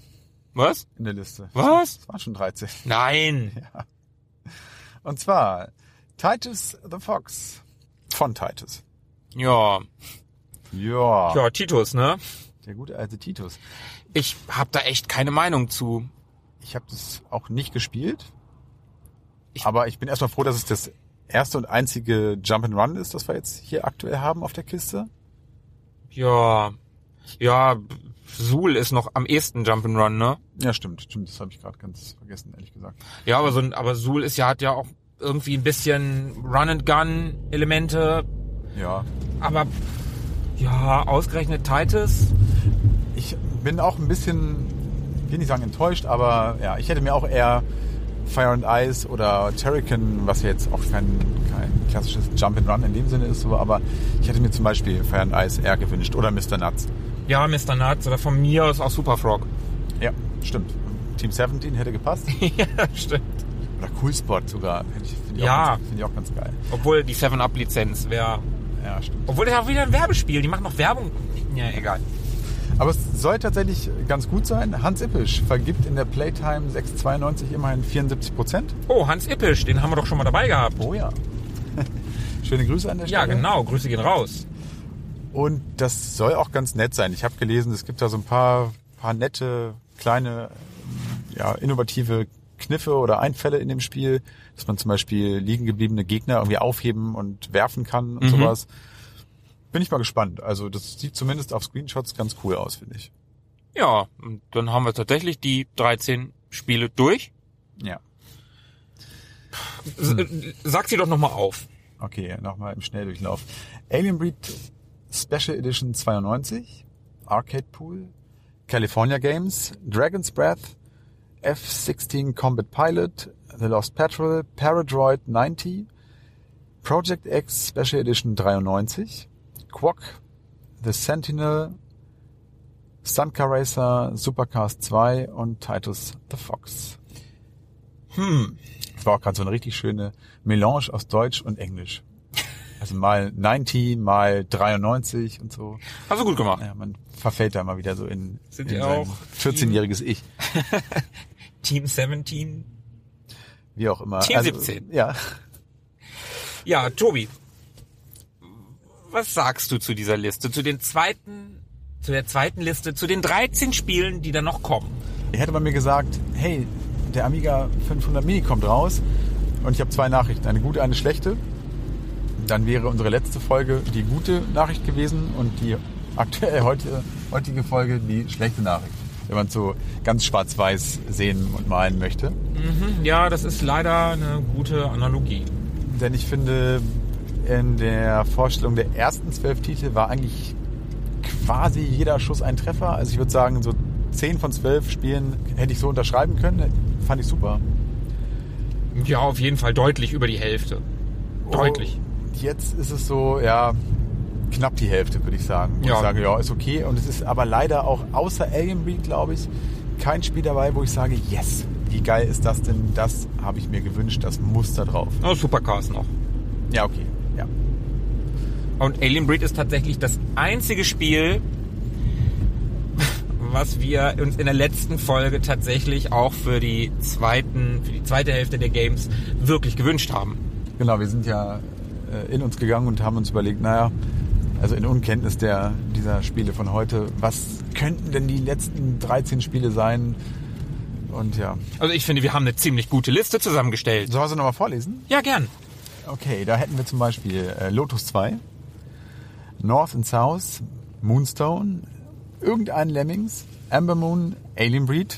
Was? in der Liste. Was? Es waren schon 13. Nein. Und zwar Titus the Fox von Titus. Ja. Ja, Ja, Titus, ne? der gute alte Titus. Ich habe da echt keine Meinung zu. Ich habe das auch nicht gespielt. Ich- aber ich bin erstmal froh, dass es das erste und einzige Jump and Run ist, das wir jetzt hier aktuell haben auf der Kiste. Ja. Ja, Suhl ist noch am ehesten Jump'n'Run, ne? Ja, stimmt, stimmt, das habe ich gerade ganz vergessen, ehrlich gesagt. Ja, aber so ein, aber Suhl ist ja, hat ja auch irgendwie ein bisschen Run-and-Gun-Elemente. Ja, Aber ja, ausgerechnet Titus. Ich bin auch ein bisschen, ich will nicht sagen enttäuscht, aber ja, ich hätte mir auch eher Fire and Ice oder Terrican, was ja jetzt auch kein, kein klassisches Jump and Run in dem Sinne ist, so, aber ich hätte mir zum Beispiel Fire and Ice eher gewünscht oder Mr. Nuts. Ja, Mr. Nuts oder von mir aus auch Super Frog. Ja, stimmt. Team 17 hätte gepasst. ja, stimmt. Oder Cool Spot sogar. Finde ich, find ich, Ja. auch ganz- find ich auch ganz geil. Obwohl die 7-Up-Lizenz wäre. Ja, stimmt. Obwohl das auch wieder ein Werbespiel. Die machen noch Werbung. Ja, egal. Aber es soll tatsächlich ganz gut sein. Hans Ippisch vergibt in der Playtime 692 immerhin 74 Prozent. Oh, Hans Ippisch, den haben wir doch schon mal dabei gehabt. Oh ja. Schöne Grüße an der Ja, Stelle. genau. Grüße gehen raus. Und das soll auch ganz nett sein. Ich habe gelesen, es gibt da so ein paar, paar nette, kleine, ja, innovative Kniffe oder Einfälle in dem Spiel, dass man zum Beispiel liegen gebliebene Gegner irgendwie aufheben und werfen kann und Mhm. sowas. Bin ich mal gespannt. Also das sieht zumindest auf Screenshots ganz cool aus, finde ich. Ja, und dann haben wir tatsächlich die 13 Spiele durch. Ja. Äh, Sag sie doch nochmal auf. Okay, nochmal im Schnelldurchlauf. Alien Breed Special Edition 92, Arcade Pool, California Games, Dragon's Breath, F-16 Combat Pilot, The Lost Patrol, Paradroid 90, Project X Special Edition 93, Quack, The Sentinel, Stuntcar Racer, Supercars 2 und Titus the Fox. Hm. Das war auch gerade so eine richtig schöne Melange aus Deutsch und Englisch. Also mal 90, mal 93 und so. Hast du gut gemacht. Ja, man verfällt da mal wieder so in, Sind in sein auch 14-jähriges Ich, Team 17. wie auch immer. Team 17. Ja, Ja, Tobi. Was sagst du zu dieser Liste? Zu den zweiten, zu der zweiten Liste, zu den 13 Spielen, die da noch kommen? hätte man mir gesagt, hey, der Amiga 500 Mini kommt raus und ich habe zwei Nachrichten, eine gute, eine schlechte. Dann wäre unsere letzte Folge die gute Nachricht gewesen und die aktuell heute, heutige Folge die schlechte Nachricht. wenn man so ganz schwarz-weiß sehen und malen möchte. Mhm, ja, das ist leider eine gute Analogie. Denn ich finde, in der Vorstellung der ersten zwölf Titel war eigentlich quasi jeder Schuss ein Treffer. Also ich würde sagen, so zehn von zwölf Spielen hätte ich so unterschreiben können. Fand ich super. Ja, auf jeden Fall deutlich über die Hälfte. Deutlich. Und jetzt ist es so, ja, knapp die Hälfte, würde ich sagen. Wo Ja. Ich sage, ja, ist okay. Und es ist aber leider auch außer Alien Breed, glaube ich, kein Spiel dabei, wo ich sage, yes, wie geil ist das denn? Das habe ich mir gewünscht, das muss da drauf. Oh, Supercars noch. Ja, okay. Und Alien Breed ist tatsächlich das einzige Spiel, was wir uns in der letzten Folge tatsächlich auch für die zweiten, für die zweite Hälfte der Games wirklich gewünscht haben. Genau, wir sind ja äh, in uns gegangen und haben uns überlegt, naja, also in Unkenntnis der, dieser Spiele von heute, was könnten denn die letzten 13 Spiele sein? Und ja. Also ich finde, wir haben eine ziemlich gute Liste zusammengestellt. Soll ich sie nochmal vorlesen? Ja, gern. Okay, da hätten wir zum Beispiel äh, Lotus 2, North and South, Moonstone, irgendein Lemmings, Amber Moon, Alien Breed,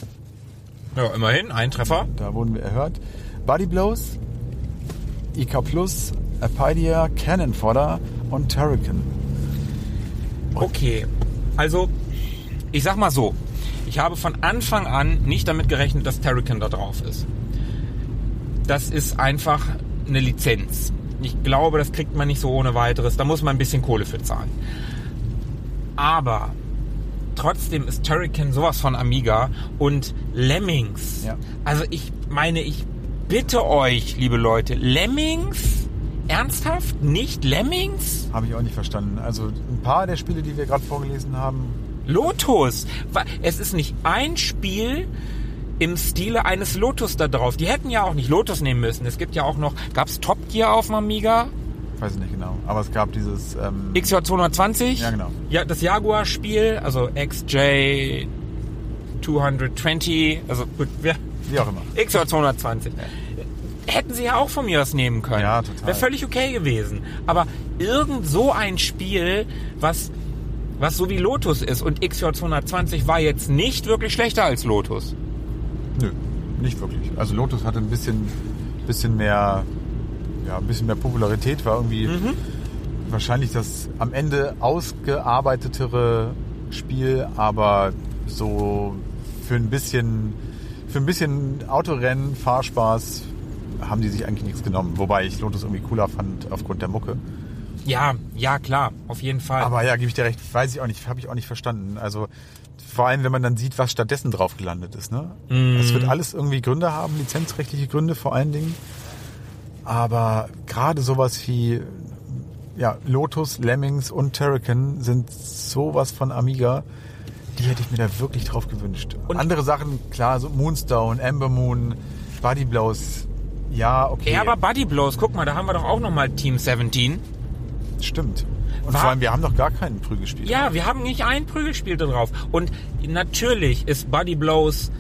Ja, immerhin, ein Treffer. da wurden wir erhört, Body Blows, IK Plus, Apidia, Cannon Fodder und Turrican. Okay, also ich sag mal so, ich habe von Anfang an nicht damit gerechnet, dass Terrican da drauf ist. Das ist einfach eine Lizenz. Ich glaube, das kriegt man nicht so ohne weiteres. Da muss man ein bisschen Kohle für zahlen. Aber trotzdem ist Turrican sowas von Amiga und Lemmings. Ja. Also ich meine, ich bitte euch, liebe Leute, Lemmings? Ernsthaft? Nicht Lemmings? Habe ich auch nicht verstanden. Also ein paar der Spiele, die wir gerade vorgelesen haben, Lotus. Es ist nicht ein Spiel im Stile eines Lotus da drauf. Die hätten ja auch nicht Lotus nehmen müssen. Es gibt ja auch noch, gab's Top Gear auf dem Amiga? weiß ich nicht genau, aber es gab dieses ähm, XJ 220? Ja, genau. Ja, das Jaguar-Spiel, also XJ 220, also gut, wir, wie auch immer. XJ 220. Hätten sie ja auch von mir aus nehmen können. Ja, total. Wäre völlig okay gewesen. Aber irgend so ein Spiel, was, was so wie Lotus ist und XJ 220 war jetzt nicht wirklich schlechter als Lotus. Nö, nicht wirklich. Also Lotus hatte ein bisschen, bisschen mehr, ja, ein bisschen mehr Popularität, war irgendwie Mhm. wahrscheinlich das am Ende ausgearbeitetere Spiel, aber so für ein bisschen, für ein bisschen Autorennen, Fahrspaß haben die sich eigentlich nichts genommen. Wobei ich Lotus irgendwie cooler fand aufgrund der Mucke. Ja, ja, klar, auf jeden Fall. Aber ja, gebe ich dir recht, weiß ich auch nicht, habe ich auch nicht verstanden. Also vor allem, wenn man dann sieht, was stattdessen drauf gelandet ist. Ne? Es wird alles irgendwie Gründe haben, lizenzrechtliche Gründe vor allen Dingen. Aber gerade sowas wie ja, Lotus, Lemmings und Turrican sind sowas von Amiga, die hätte ich mir da wirklich drauf gewünscht. Und- Andere Sachen, klar, so Moonstone, Amber Moon, Body Blows, ja, okay. ja, aber Buddy Blows, guck mal, da haben wir doch auch nochmal Team 17. stimmt. Und War- vor allem, wir haben doch gar keinen Prügelspiel. Ja, wir haben nicht ein Prügelspiel drauf. Und natürlich ist Buddy Blows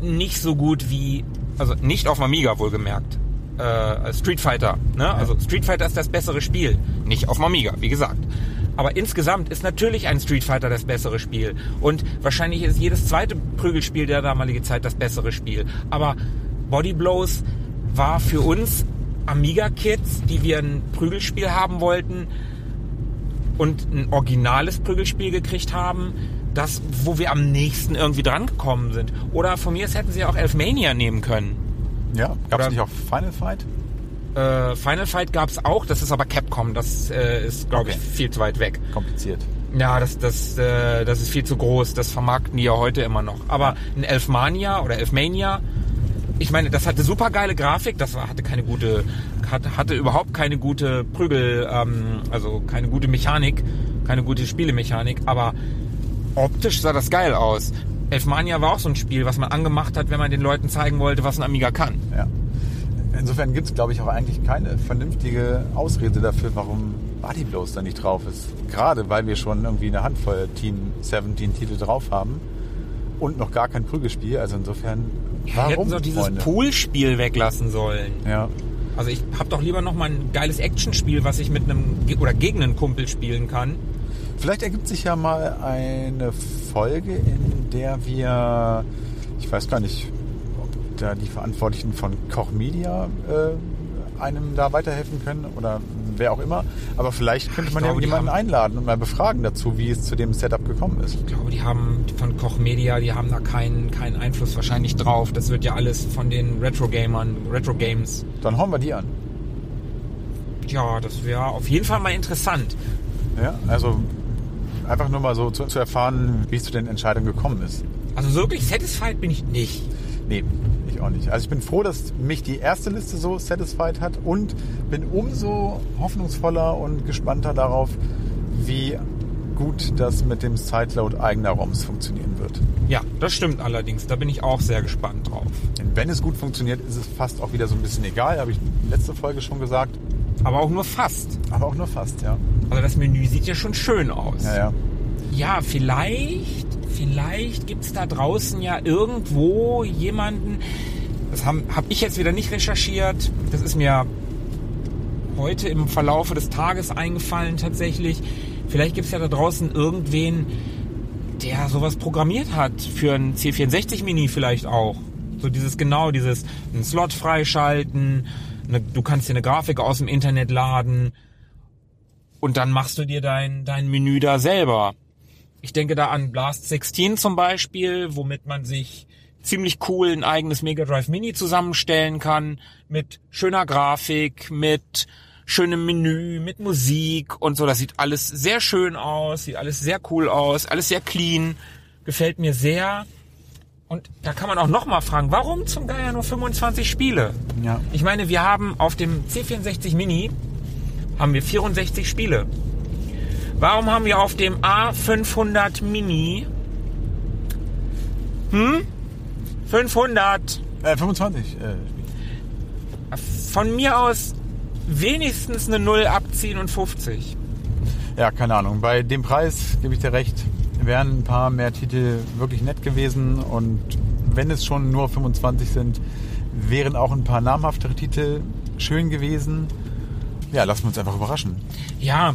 nicht so gut wie, also nicht auf Amiga wohlgemerkt, äh, Street Fighter. Ne? Also Street Fighter ist das bessere Spiel. Nicht auf Amiga, wie gesagt. Aber insgesamt ist natürlich ein Street Fighter das bessere Spiel. Und wahrscheinlich ist jedes zweite Prügelspiel der damaligen Zeit das bessere Spiel. Aber Body Blows war für uns Amiga-Kids, die wir ein Prügelspiel haben wollten, und ein originales Prügelspiel gekriegt haben, das, wo wir am nächsten irgendwie dran gekommen sind. Oder von mir aus hätten sie auch Elfmania nehmen können. Ja, gab es nicht auch Final Fight? Äh, Final Fight gab's auch, das ist aber Capcom, das äh, ist, glaube ich, Okay. viel zu weit weg. Kompliziert. Ja, das, das, äh, das ist viel zu groß, das vermarkten die ja heute immer noch. Aber ein Elfmania oder Elfmania, ich meine, das hatte super geile Grafik, das hatte keine gute, hatte, hatte überhaupt keine gute Prügel, ähm, also keine gute Mechanik, keine gute Spielemechanik, aber optisch sah das geil aus. Elfmania war auch so ein Spiel, was man angemacht hat, wenn man den Leuten zeigen wollte, was ein Amiga kann. Ja. Insofern gibt es, glaube ich, auch eigentlich keine vernünftige Ausrede dafür, warum Body Blows da nicht drauf ist. Gerade weil wir schon irgendwie eine Handvoll Team 17 Titel drauf haben und noch gar kein Prügelspiel. Also insofern, warum, hätten so dieses Freunde? Poolspiel weglassen sollen. Ja, Also ich hab doch lieber noch mal ein geiles Actionspiel, was ich mit einem oder gegen einen Kumpel spielen kann. Vielleicht ergibt sich ja mal eine Folge, in der wir, ich weiß gar nicht, ob da die Verantwortlichen von Koch Media äh, einem da weiterhelfen können oder wer auch immer. Aber vielleicht könnte man glaube, ja jemanden einladen und mal befragen dazu, wie es zu dem Setup gekommen ist. Ich glaube, die haben von Koch Media, die haben da keinen, keinen Einfluss wahrscheinlich drauf. Das wird ja alles von den Retro-Gamern, Retro-Games. Dann hauen wir die an. Ja, das wäre auf jeden Fall mal interessant. Ja, also einfach nur mal so zu, zu erfahren, wie es zu den Entscheidungen gekommen ist. Also so wirklich satisfied bin ich nicht. Nee, ich auch nicht. Also ich bin froh, dass mich die erste Liste so satisfied hat und bin umso hoffnungsvoller und gespannter darauf, wie gut das mit dem Sideload eigener ROMs funktionieren wird. Ja, das stimmt allerdings. Da bin ich auch sehr gespannt drauf. Denn wenn es gut funktioniert, ist es fast auch wieder so ein bisschen egal, habe ich letzte Folge schon gesagt. Aber auch nur fast. Aber auch nur fast, ja. Also das Menü sieht ja schon schön aus. Ja, ja. Ja, vielleicht, vielleicht gibt's da draußen ja irgendwo jemanden, das habe hab ich jetzt wieder nicht recherchiert, das ist mir heute im Verlaufe des Tages eingefallen tatsächlich. Vielleicht gibt's ja da draußen irgendwen, der sowas programmiert hat, für ein C64-Mini vielleicht auch. So dieses genau, dieses einen Slot freischalten, eine, du kannst dir eine Grafik aus dem Internet laden und dann machst du dir dein, dein Menü da selber. Ich denke da an Blast 16 zum Beispiel, womit man sich ziemlich cool ein eigenes Mega Drive Mini zusammenstellen kann, mit schöner Grafik, mit schönem Menü, mit Musik und so. Das sieht alles sehr schön aus, sieht alles sehr cool aus, alles sehr clean, gefällt mir sehr. Und da kann man auch nochmal fragen, warum zum Geier nur 25 Spiele? Ja. Ich meine, wir haben auf dem C64 Mini haben wir 64 Spiele. Warum haben wir auf dem A500 Mini hm? 500 Äh, 25. Äh, von mir aus wenigstens eine 0 abziehen und 50. ja, keine Ahnung. Bei dem Preis gebe ich dir recht. Wären ein paar mehr Titel wirklich nett gewesen und wenn es schon nur 25 sind, wären auch ein paar namhaftere Titel schön gewesen. Ja, lassen wir uns einfach überraschen. Ja,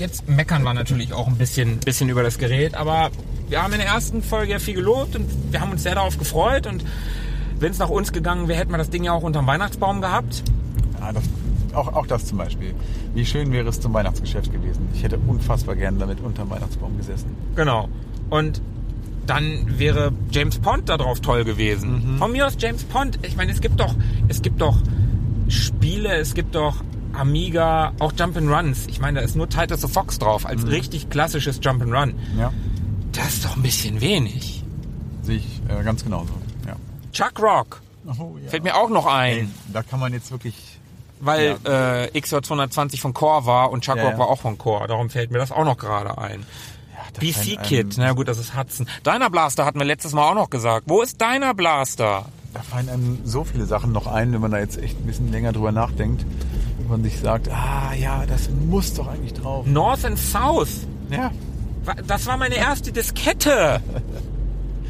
jetzt meckern wir natürlich auch ein bisschen, bisschen über das Gerät, aber wir haben in der ersten Folge ja viel gelobt und wir haben uns sehr darauf gefreut und wenn es nach uns gegangen wäre, hätten wir das Ding ja auch unterm Weihnachtsbaum gehabt. Ja, das, auch, auch das zum Beispiel. Wie schön wäre es zum Weihnachtsgeschäft gewesen. Ich hätte unfassbar gern damit unterm Weihnachtsbaum gesessen. Genau. Und dann wäre James Pond da drauf toll gewesen. Von mir aus James Pond. Ich meine, es gibt doch, es gibt doch Spiele, es gibt doch Amiga, auch Jump'n'Runs. Ich meine, da ist nur Titus of Fox drauf, als richtig klassisches Jump'n'Run. Ja, Das ist doch ein bisschen wenig. sehe ich äh, ganz genauso. Ja. Chuck Rock Oh, ja. fällt mir auch noch Ey, ein, da kann man jetzt wirklich. weil äh, XJ220 von Core war und Chuck Ja, Rock ja. war auch von Core. Darum fällt mir das auch noch gerade ein. Ja, BC einem- na gut, das ist Hudson. Deiner Blaster hatten wir letztes Mal auch noch gesagt. Wo ist deiner Blaster? Da fallen einem so viele Sachen noch ein, wenn man da jetzt echt ein bisschen länger drüber nachdenkt. Man sich sagt, ah ja, das muss doch eigentlich drauf. North and South. Ja, Das war meine erste Diskette.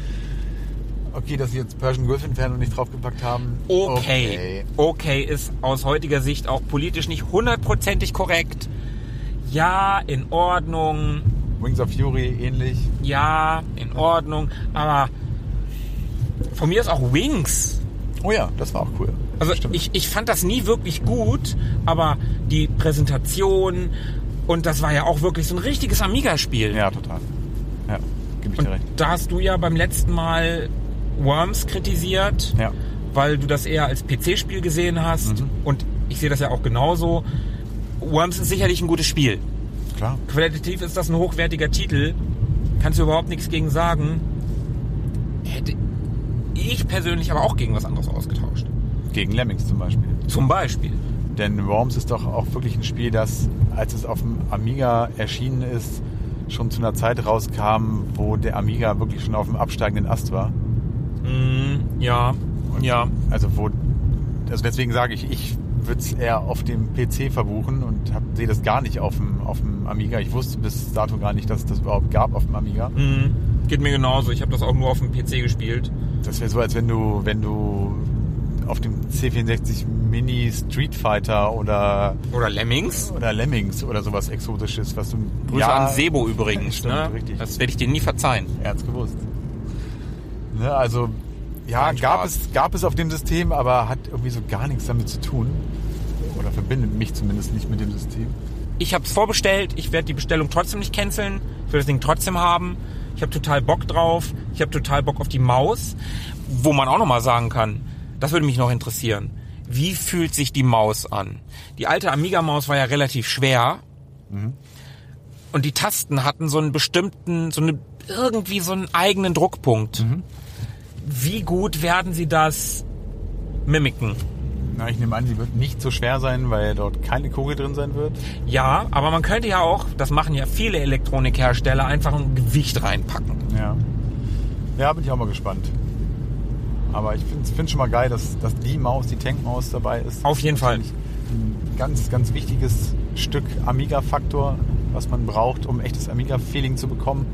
okay, dass sie jetzt Persian Gulf entfernen und nicht draufgepackt haben. Okay. Okay ist aus heutiger Sicht auch politisch nicht hundertprozentig korrekt. Ja, in Ordnung. Wings of Fury ähnlich. Ja, in Ordnung. Aber von mir ist auch Wings. Oh ja, das war auch cool. Also Stimmt. ich, ich fand das nie wirklich gut, aber die Präsentation und das war ja auch wirklich so ein richtiges Amiga-Spiel. Ja, total. Ja, gebe ich Und dir recht. da hast du ja beim letzten Mal Worms kritisiert, Ja. weil du das eher als PC-Spiel gesehen hast. Mhm. Und ich sehe das ja auch genauso. Worms ist sicherlich ein gutes Spiel. Klar. Qualitativ ist das ein hochwertiger Titel. Kannst du überhaupt nichts gegen sagen. Hätte ich persönlich aber auch gegen was anderes ausgetauscht. Gegen Lemmings zum Beispiel. Zum Beispiel. Denn Worms ist doch auch wirklich ein Spiel, das, als es auf dem Amiga erschienen ist, schon zu einer Zeit rauskam, wo der Amiga wirklich schon auf dem absteigenden Ast war. Mm, ja, ja. Also wo, also deswegen sage ich, ich würde es eher auf dem PC verbuchen und sehe das gar nicht auf dem, auf dem Amiga. Ich wusste bis dato gar nicht, dass es das überhaupt gab auf dem Amiga. Mm, geht mir genauso. Ich habe das auch nur auf dem PC gespielt. Das wäre so, als wenn du, wenn du auf dem C64 Mini Street Fighter oder, Oder Lemmings. oder Lemmings oder sowas Exotisches, was du Grüße an Sebo übrigens. Stimmt, ne? richtig. Das werde ich dir nie verzeihen. Er hat's gewusst. Ne, also, ja, gab es, gab es auf dem System, aber hat irgendwie so gar nichts damit zu tun. Oder verbindet mich zumindest nicht mit dem System. Ich habe es vorbestellt. Ich werde die Bestellung trotzdem nicht canceln. Ich will das Ding trotzdem haben. Ich habe total Bock drauf. Ich habe total Bock auf die Maus. Wo man auch noch mal sagen kann, das würde mich noch interessieren. Wie fühlt sich die Maus an? Die alte Amiga-Maus war ja relativ schwer. Und die Tasten hatten so einen bestimmten, so eine, irgendwie so einen eigenen Druckpunkt. Wie gut werden sie das mimiken? Na, ich nehme an, sie wird nicht so schwer sein, weil dort keine Kugel drin sein wird. Ja, aber man könnte ja auch, das machen ja viele Elektronikhersteller, einfach ein Gewicht reinpacken. Ja. Ja, bin ich auch mal gespannt. Aber ich finde es schon mal geil, dass, dass die Maus, die Tankmaus dabei ist. Auf jeden Fall. Ein ganz, ganz wichtiges Stück Amiga-Faktor, was man braucht, um echtes Amiga-Feeling zu bekommen.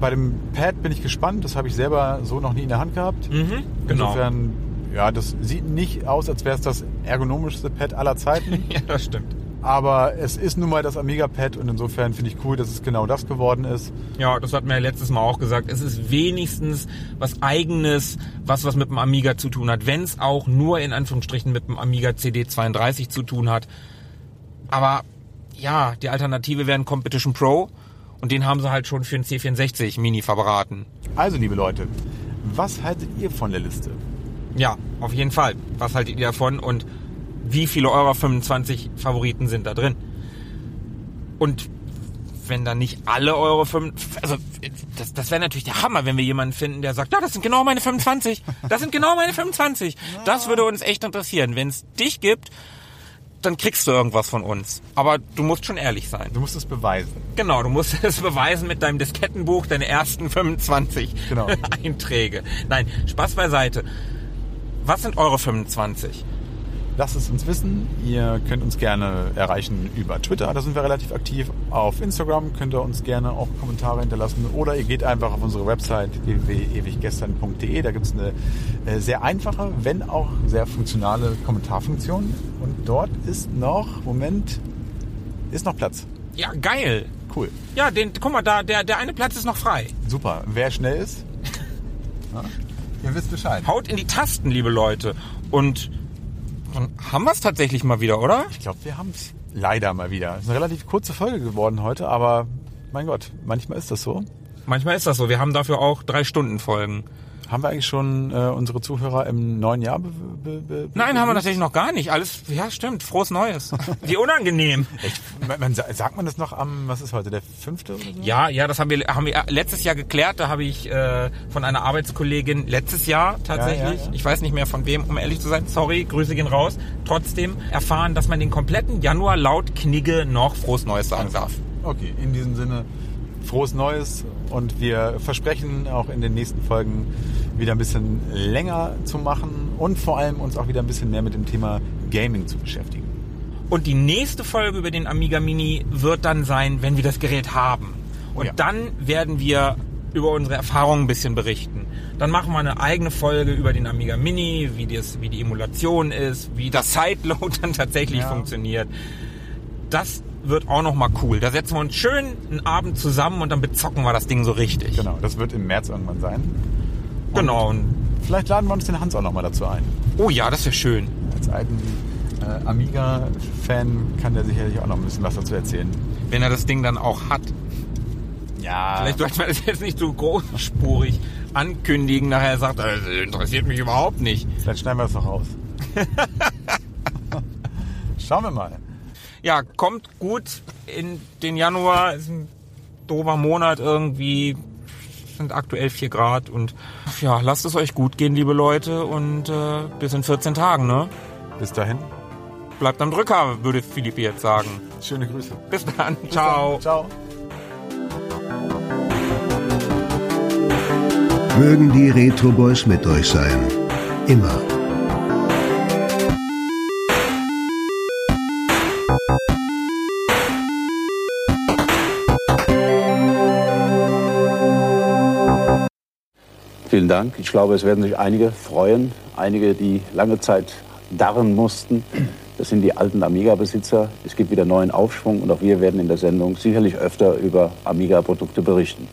Bei dem Pad bin ich gespannt. Das habe ich selber so noch nie in der Hand gehabt. Mhm, genau. Insofern, ja, das sieht nicht aus, als wäre es das ergonomischste Pad aller Zeiten. Ja, das stimmt. Aber es ist nun mal das Amiga-Pad und insofern finde ich cool, dass es genau das geworden ist. Ja, das hat mir ja letztes Mal auch gesagt. Es ist wenigstens was Eigenes, was was mit dem Amiga zu tun hat. Wenn es auch nur in Anführungsstrichen mit dem Amiga CD32 zu tun hat. Aber ja, die Alternative wäre ein Competition Pro. Und den haben sie halt schon für einen C64 Mini verbraten. Also, liebe Leute, was haltet ihr von der Liste? Ja, auf jeden Fall. Was haltet ihr davon und wie viele eurer 25 Favoriten sind da drin? Und wenn dann nicht alle eure 5, also das, das wäre natürlich der Hammer, wenn wir jemanden finden, der sagt, ja, das sind genau meine 25, das sind genau meine 25. Das würde uns echt interessieren. Wenn es dich gibt, dann kriegst du irgendwas von uns. Aber du musst schon ehrlich sein. Du musst es beweisen. Genau, du musst es beweisen mit deinem Diskettenbuch, deine ersten 25 Genau. Einträge. Nein, Spaß beiseite. Was sind eure 25? Lasst es uns wissen. Ihr könnt uns gerne erreichen über Twitter, da sind wir relativ aktiv. Auf Instagram könnt ihr uns gerne auch Kommentare hinterlassen. Oder ihr geht einfach auf unsere Website www.ewiggestern.de. Da gibt es eine äh, sehr einfache, wenn auch sehr funktionale Kommentarfunktion. Und dort ist noch, Moment, ist noch Platz. Ja, geil. Cool. Ja, den, guck mal, da, der, der eine Platz ist noch frei. Super. Wer schnell ist, ja, ihr wisst Bescheid. Haut in die Tasten, liebe Leute. Und dann haben wir es tatsächlich mal wieder, oder? Ich glaube, wir haben es leider mal wieder. Es ist eine relativ kurze Folge geworden heute, aber mein Gott, manchmal ist das so. Manchmal ist das so. Wir haben dafür auch drei Stunden Folgen. Haben wir eigentlich schon äh, unsere Zuhörer im neuen Jahr? Be be be Nein, haben wir tatsächlich noch gar nicht. Alles, ja, stimmt. Frohes Neues. Wie unangenehm. Echt? Man, man, sa- sagt man das noch am, was ist heute, der fünfte oder so? Ja, ja, das haben wir, haben wir letztes Jahr geklärt. Da habe ich äh, von einer Arbeitskollegin letztes Jahr tatsächlich, Ja, ja, ja. ich weiß nicht mehr von wem, um ehrlich zu sein, sorry, Grüße gehen raus, trotzdem erfahren, dass man den kompletten Januar laut Knigge noch frohes Neues sagen darf. Okay, in diesem Sinne, frohes Neues und wir versprechen auch in den nächsten Folgen wieder ein bisschen länger zu machen und vor allem uns auch wieder ein bisschen mehr mit dem Thema Gaming zu beschäftigen. Und die nächste Folge über den Amiga Mini wird dann sein, wenn wir das Gerät haben. Und ja. dann werden wir über unsere Erfahrungen ein bisschen berichten. Dann machen wir eine eigene Folge über den Amiga Mini, wie, das, wie die Emulation ist, wie das Sideload dann tatsächlich Ja. funktioniert. Das wird auch nochmal cool. Da setzen wir uns schön einen Abend zusammen und dann bezocken wir das Ding so richtig. Genau, das wird im März irgendwann sein. Genau. Und, Vielleicht laden wir uns den Hans auch nochmal dazu ein. oh ja, das wäre schön. Als alten äh, Amiga-Fan kann der sicherlich auch noch ein bisschen was dazu erzählen. Wenn er das Ding dann auch hat. Ja, Vielleicht sollte man das jetzt nicht so großspurig ankündigen. Nachher sagt er, das interessiert mich überhaupt nicht. vielleicht schneiden wir das noch raus. Schauen wir mal. Ja, kommt gut in den Januar. Ist ein doofer Monat irgendwie. Sind aktuell 4 Grad und ja, lasst es euch gut gehen, liebe Leute. Und äh, bis in 14 Tagen, ne? Bis dahin, Bleibt am Drücker, würde Philippe jetzt sagen. schöne Grüße. Bis dann. Ciao. Ciao. Mögen die Retro Boys mit euch sein. Immer. Vielen Dank. Ich glaube, es werden sich einige freuen, einige, die lange Zeit darren mussten. Das sind die alten Amiga-Besitzer. Es gibt wieder neuen Aufschwung und auch wir werden in der Sendung sicherlich öfter über Amiga-Produkte berichten.